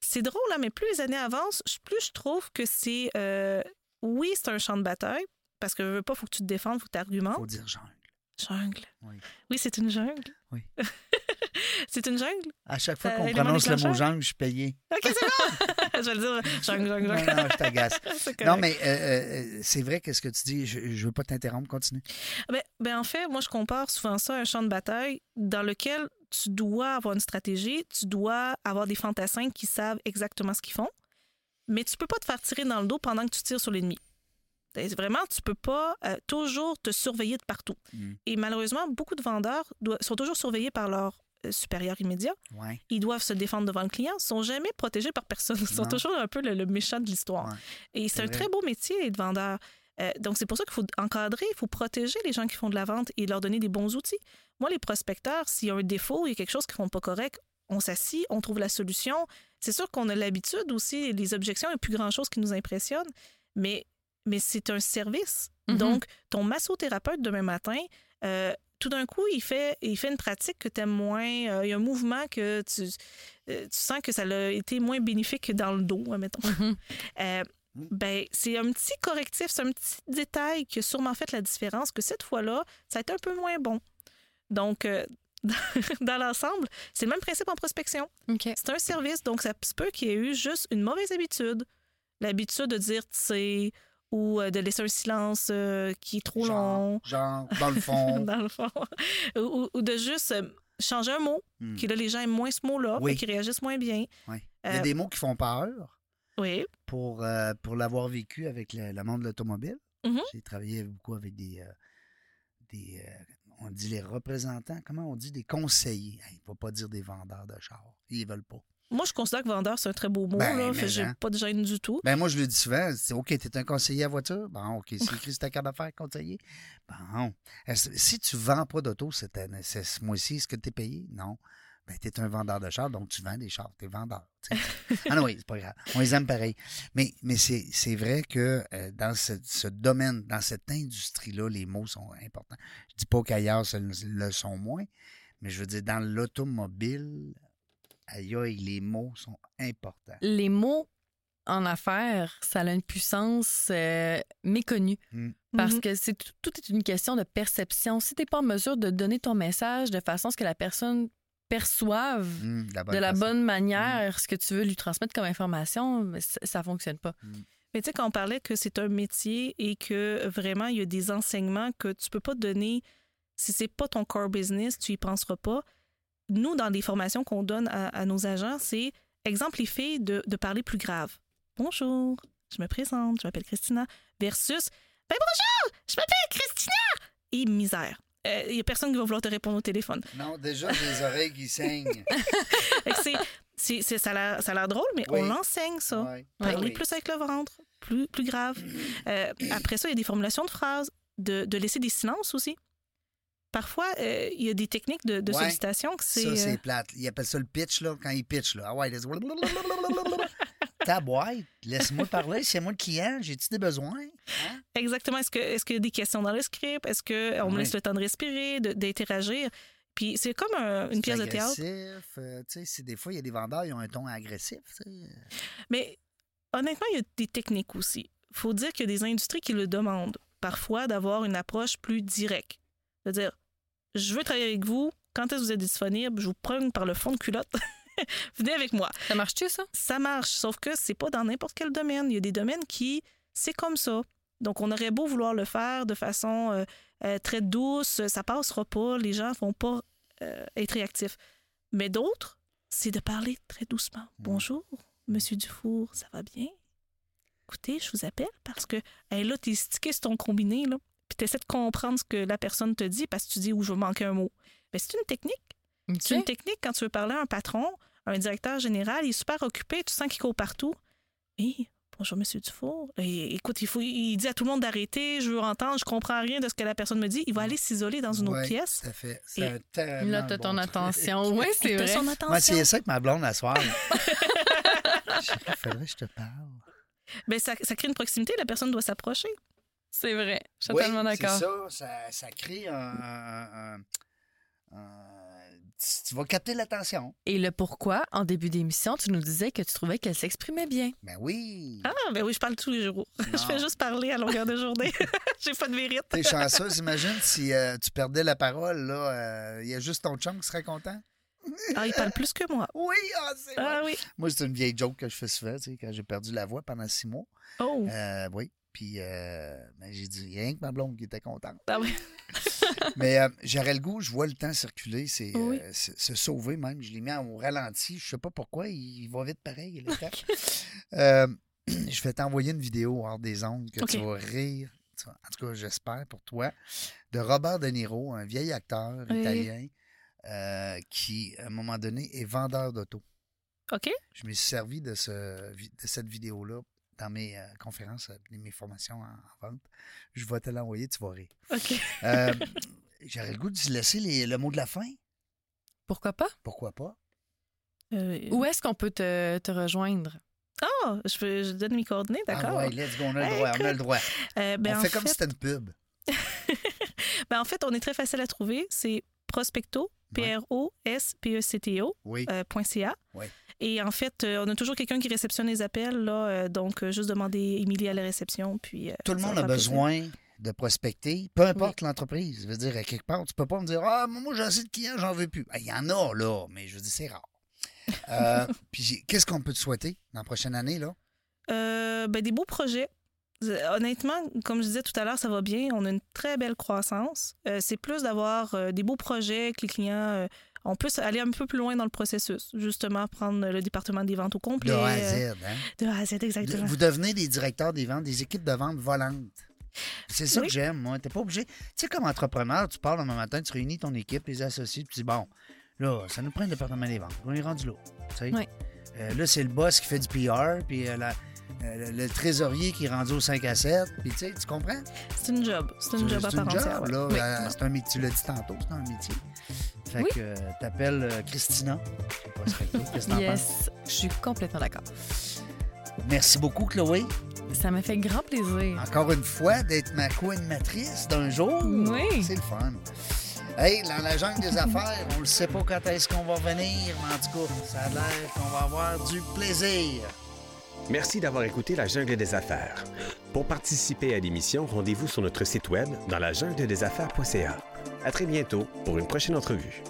C'est drôle, là, mais plus les années avancent, plus je trouve que c'est. euh, oui, c'est un champ de bataille, parce que je veux pas, faut que tu te défendes, faut que tu argumentes. faut dire jungle. Jungle. Oui. Oui, c'est une jungle. Oui. c'est une jungle? À chaque fois Ça qu'on prononce le mot jungle, je suis payé. OK, c'est bon! je vais le dire. Jungle, jungle, jungle. non, je t'agace. Non, mais euh, euh, c'est vrai qu'est-ce que tu dis. Je, je veux pas t'interrompre. Continue. Ben, ben, en fait, moi, je compare souvent ça à un champ de bataille dans lequel tu dois avoir une stratégie, tu dois avoir des fantassins qui savent exactement ce qu'ils font, mais tu peux pas te faire tirer dans le dos pendant que tu tires sur l'ennemi. Vraiment, tu peux pas euh, toujours te surveiller de partout. Mm. Et malheureusement, beaucoup de vendeurs doivent- sont toujours surveillés par leur euh, supérieur immédiat. Ouais. Ils doivent se défendre devant le client. Sont jamais protégés par personne. Ils sont Non. toujours un peu le, le méchant de l'histoire. Ouais. Et c'est un vrai. très beau métier être vendeur. Euh, donc, c'est pour ça qu'il faut encadrer, il faut protéger les gens qui font de la vente et leur donner des bons outils. Moi, les prospecteurs, s'il y a un défaut, il y a quelque chose qu'ils font pas correct, on s'assit, on trouve la solution. C'est sûr qu'on a l'habitude aussi, les objections, il n'y a plus grand-chose qui nous impressionne, mais, mais c'est un service. Mhm. Donc, ton massothérapeute demain matin, euh, tout d'un coup, il fait, il fait une pratique que tu aimes moins. euh, il y a un mouvement que tu, euh, tu sens que ça a été moins bénéfique que dans le dos, mettons. Mhm. Euh, ben, c'est un petit correctif, c'est un petit détail qui a sûrement fait la différence, que cette fois-là, ça a été un peu moins bon. Donc, dans l'ensemble, c'est le même principe en prospection. C'est un service, donc ça se peut qu'il y ait eu juste une mauvaise habitude. L'habitude de dire tu sais ou euh, de laisser un silence euh, qui est trop long, Genre, dans le fond. dans le fond, ou, de juste euh, changer un mot, Hmm. que là, les gens aiment moins ce mot-là, Oui. qu'ils réagissent moins bien. Il y a des mots qui font peur. Oui. pour, euh, pour l'avoir vécu avec le, le monde de l'automobile. Mhm. J'ai travaillé beaucoup avec des, euh, des euh, on dit les représentants, comment on dit, des conseillers. Il ne va pas dire des vendeurs de chars. Ils veulent pas. Moi, je considère que vendeur, c'est un très beau mot. Ben, là, fait j'ai hein. pas de gêne du tout. Ben moi, je le dis souvent, c'est OK, tu es un conseiller à voiture? Bon, OK, c'est écrit sur ta carte d'affaires, conseiller. Bon. Est-ce- Si tu vends pas d'auto cette année, c'est ce mois-ci, est-ce que tu es payé? Non. Ben, tu es un vendeur de chars, donc tu vends des chars. Tu es vendeur. ah non, oui, c'est pas grave. On les aime pareil. Mais, mais c'est c'est vrai que euh, dans ce, ce domaine, dans cette industrie-là, les mots sont importants. Je dis pas qu'ailleurs, ce ne le sont moins, mais je veux dire, dans l'automobile, aïe, aïe, les mots sont importants. Les mots en affaires, ça a une puissance euh, méconnue. Mm. Parce Mhm. que c'est tout, tout est une question de perception. Si tu n'es pas en mesure de donner ton message de façon à ce que la personne perçoive Hum, de la bonne de la façon. bonne manière ce que tu veux lui transmettre comme information, ça, ça fonctionne pas. Mais tu sais, quand on parlait que c'est un métier et que vraiment, il y a des enseignements que tu peux pas donner si c'est pas ton core business, tu y penseras pas. Nous, dans les formations qu'on donne à, à nos agents, c'est, exemple, les filles de, de parler plus grave. Bonjour, je me présente, je m'appelle Christina, versus, ben bonjour, je m'appelle Christina! Et misère. Il y a personne qui va vouloir te répondre au téléphone. Non, déjà, j'ai les oreilles qui saignent. C'est- c'est- c'est- ça a l'air- ça a l'air drôle, mais Oui. on l'enseigne, ça. Ouais. Parler Oui. plus avec le ventre, plus, plus grave. Euh, après ça, il y a des formulations de phrases, de, de laisser des silences aussi. Parfois, euh, il y a des techniques de, de Ouais. sollicitation que c'est. Ça, euh, c'est plate. Ils appellent ça le pitch, là, quand ils pitchent, là. Ah ouais, laisse... Ta boîte, laisse-moi parler, c'est moi le client, j'ai-tu des besoins? Hein? Exactement. Est-ce qu'il y a des questions dans le script? Est-ce qu'on me laisse le temps de respirer, d'interagir? Puis c'est comme un- une pièce de théâtre. agressif, euh, des fois, il y a des vendeurs, ils ont un ton agressif. Mais honnêtement, il y a des techniques aussi. Il faut dire qu'il y a des industries qui le demandent parfois d'avoir une approche plus directe. C'est-à-dire, je veux travailler avec vous. Quand est-ce que vous êtes disponible? Je vous prends par le fond de culotte. Venez avec moi. Ça marche-tu, ça? Ça marche, sauf que c'est pas dans n'importe quel domaine. Il y a des domaines qui, c'est comme ça. Donc, on aurait beau vouloir le faire de façon euh, euh, très douce, ça passera pas, les gens vont pas euh, être réactifs. Mais d'autres, c'est de parler très doucement. Bonjour, Monsieur Dufour, ça va bien? Écoutez, je vous appelle parce que hey, là, t'es stické sur ton combiné, là, puis t'essaies de comprendre ce que la personne te dit parce que tu dis où je vais manquer un mot. Mais c'est une technique. C'est une technique quand tu veux parler à un patron, à un directeur général, il est super occupé, tu sens qu'il court partout. Hé, bonjour, Monsieur Dufour. Et, écoute, il, faut, il dit à tout le monde d'arrêter, je veux entendre, je comprends rien de ce que la personne me dit. Il va aller s'isoler dans une autre pièce. Ça fait. C'est Et un tellement Là, bon ton attention. Oui, c'est vrai. son Moi, attention. c'est ça avec ma blonde à soir. Il faudrait que je te parle. Ben, ça, ça crée une proximité, la personne doit s'approcher. C'est vrai. Je suis Oui, totalement d'accord. C'est ça, ça, ça crée un. un- un- un- tu, vas capter l'attention. Et le pourquoi, en début d'émission, tu nous disais que tu trouvais qu'elle s'exprimait bien. Ben oui. Ah, ben oui, je parle tous les jours. je fais juste parler à longueur de journée. J'ai pas de mérite. T'es chanceuse, imagine si euh, tu perdais la parole, là, euh, il y a juste ton chum qui serait content. Ah, il parle plus que moi. Oui, ah, c'est vrai. Ah oui. Moi, c'est une vieille joke que je fais souvent, tu sais, quand j'ai perdu la voix pendant six mois. Oh. Euh, oui. Puis, euh, ben, j'ai dit, rien que ma blonde qui était contente. Ah oui. Mais euh, j'aurais le goût, je vois le temps circuler, c'est euh, Oui. se sauver même. Je l'ai mis au ralenti. Je sais pas pourquoi, il, il va vite pareil. Euh, je vais t'envoyer une vidéo hors des ondes que tu vas rire. En tout cas, j'espère pour toi. De Robert De Niro, un vieil acteur Oui. italien qui, à un moment donné, est vendeur d'auto. OK. Je me suis servi de, ce, de cette vidéo-là dans mes euh, conférences, euh, mes formations en, en vente. Je vais te l'envoyer, tu vas rire. OK. Euh, J'aurais le goût de laisser les- le mot de la fin. Pourquoi pas? Pourquoi pas? Euh, Où est-ce qu'on peut te, te rejoindre? Ah, je, peux- je donne mes coordonnées, d'accord. Ah ouais, let's go, on a le Hey, droit. On a le droit. Euh, ben, on en fait comme fait- si c'était une pub. Ben, en fait, on est très facile à trouver. C'est prospecto, P-R-O-S-P-E-C-T-O, Oui. euh, .ca. Ouais. Et en fait, euh, on a toujours quelqu'un qui réceptionne les appels. Là, euh, donc, juste demander Émilie à la réception. Puis, Tout le monde a plaisir. besoin de prospecter, peu importe l'entreprise. Je veux dire, à quelque part, tu peux pas me dire Ah, moi, j'ai assez de clients, j'en veux plus. Ben, Il y en a, là, mais je veux dire, c'est rare. Puis, qu'est-ce qu'on peut te souhaiter dans la prochaine année, là? Euh, ben, des beaux projets. Euh, Honnêtement, comme je disais tout à l'heure, ça va bien. On a une très belle croissance. Euh, c'est plus d'avoir euh, des beaux projets que les clients. euh, on peut aller un peu plus loin dans le processus. Justement, prendre le département des ventes au complet. De A à Z, hein? De A à Z, exactement. Vous devenez des directeurs des ventes, des équipes de vente volantes. C'est ça Oui. que j'aime, moi. T'es pas obligé. Tu sais, comme entrepreneur, tu pars le matin, tu réunis ton équipe, les associés, puis tu dis, bon, là, ça nous prend un département des ventes. On est rendu là. tu sais? Oui. Euh, là, c'est le boss qui fait du PR, puis euh, la- le, le trésorier qui est rendu au 5 à 7. Puis, tu sais, tu comprends? C'est une job. C'est une job à C'est part entière. job, là. Euh, c'est un métier. Tu l'as dit tantôt, c'est un métier. Fait Oui. que euh, t'appelles euh, Christina. Je sais pas. Qu'est-ce que t'en penses? Yes, je suis complètement d'accord. Merci beaucoup, Chloé. Ça me fait grand plaisir. Encore une fois, d'être ma co-animatrice d'un jour. Oui. C'est le fun. Hey, dans la jungle des affaires, on ne sait pas quand est-ce qu'on va venir, mais en tout cas, ça a l'air qu'on va avoir du plaisir. Merci d'avoir écouté La Jungle des Affaires. Pour participer à l'émission, rendez-vous sur notre site web dans la jungle des affaires.ca. À très bientôt pour une prochaine entrevue.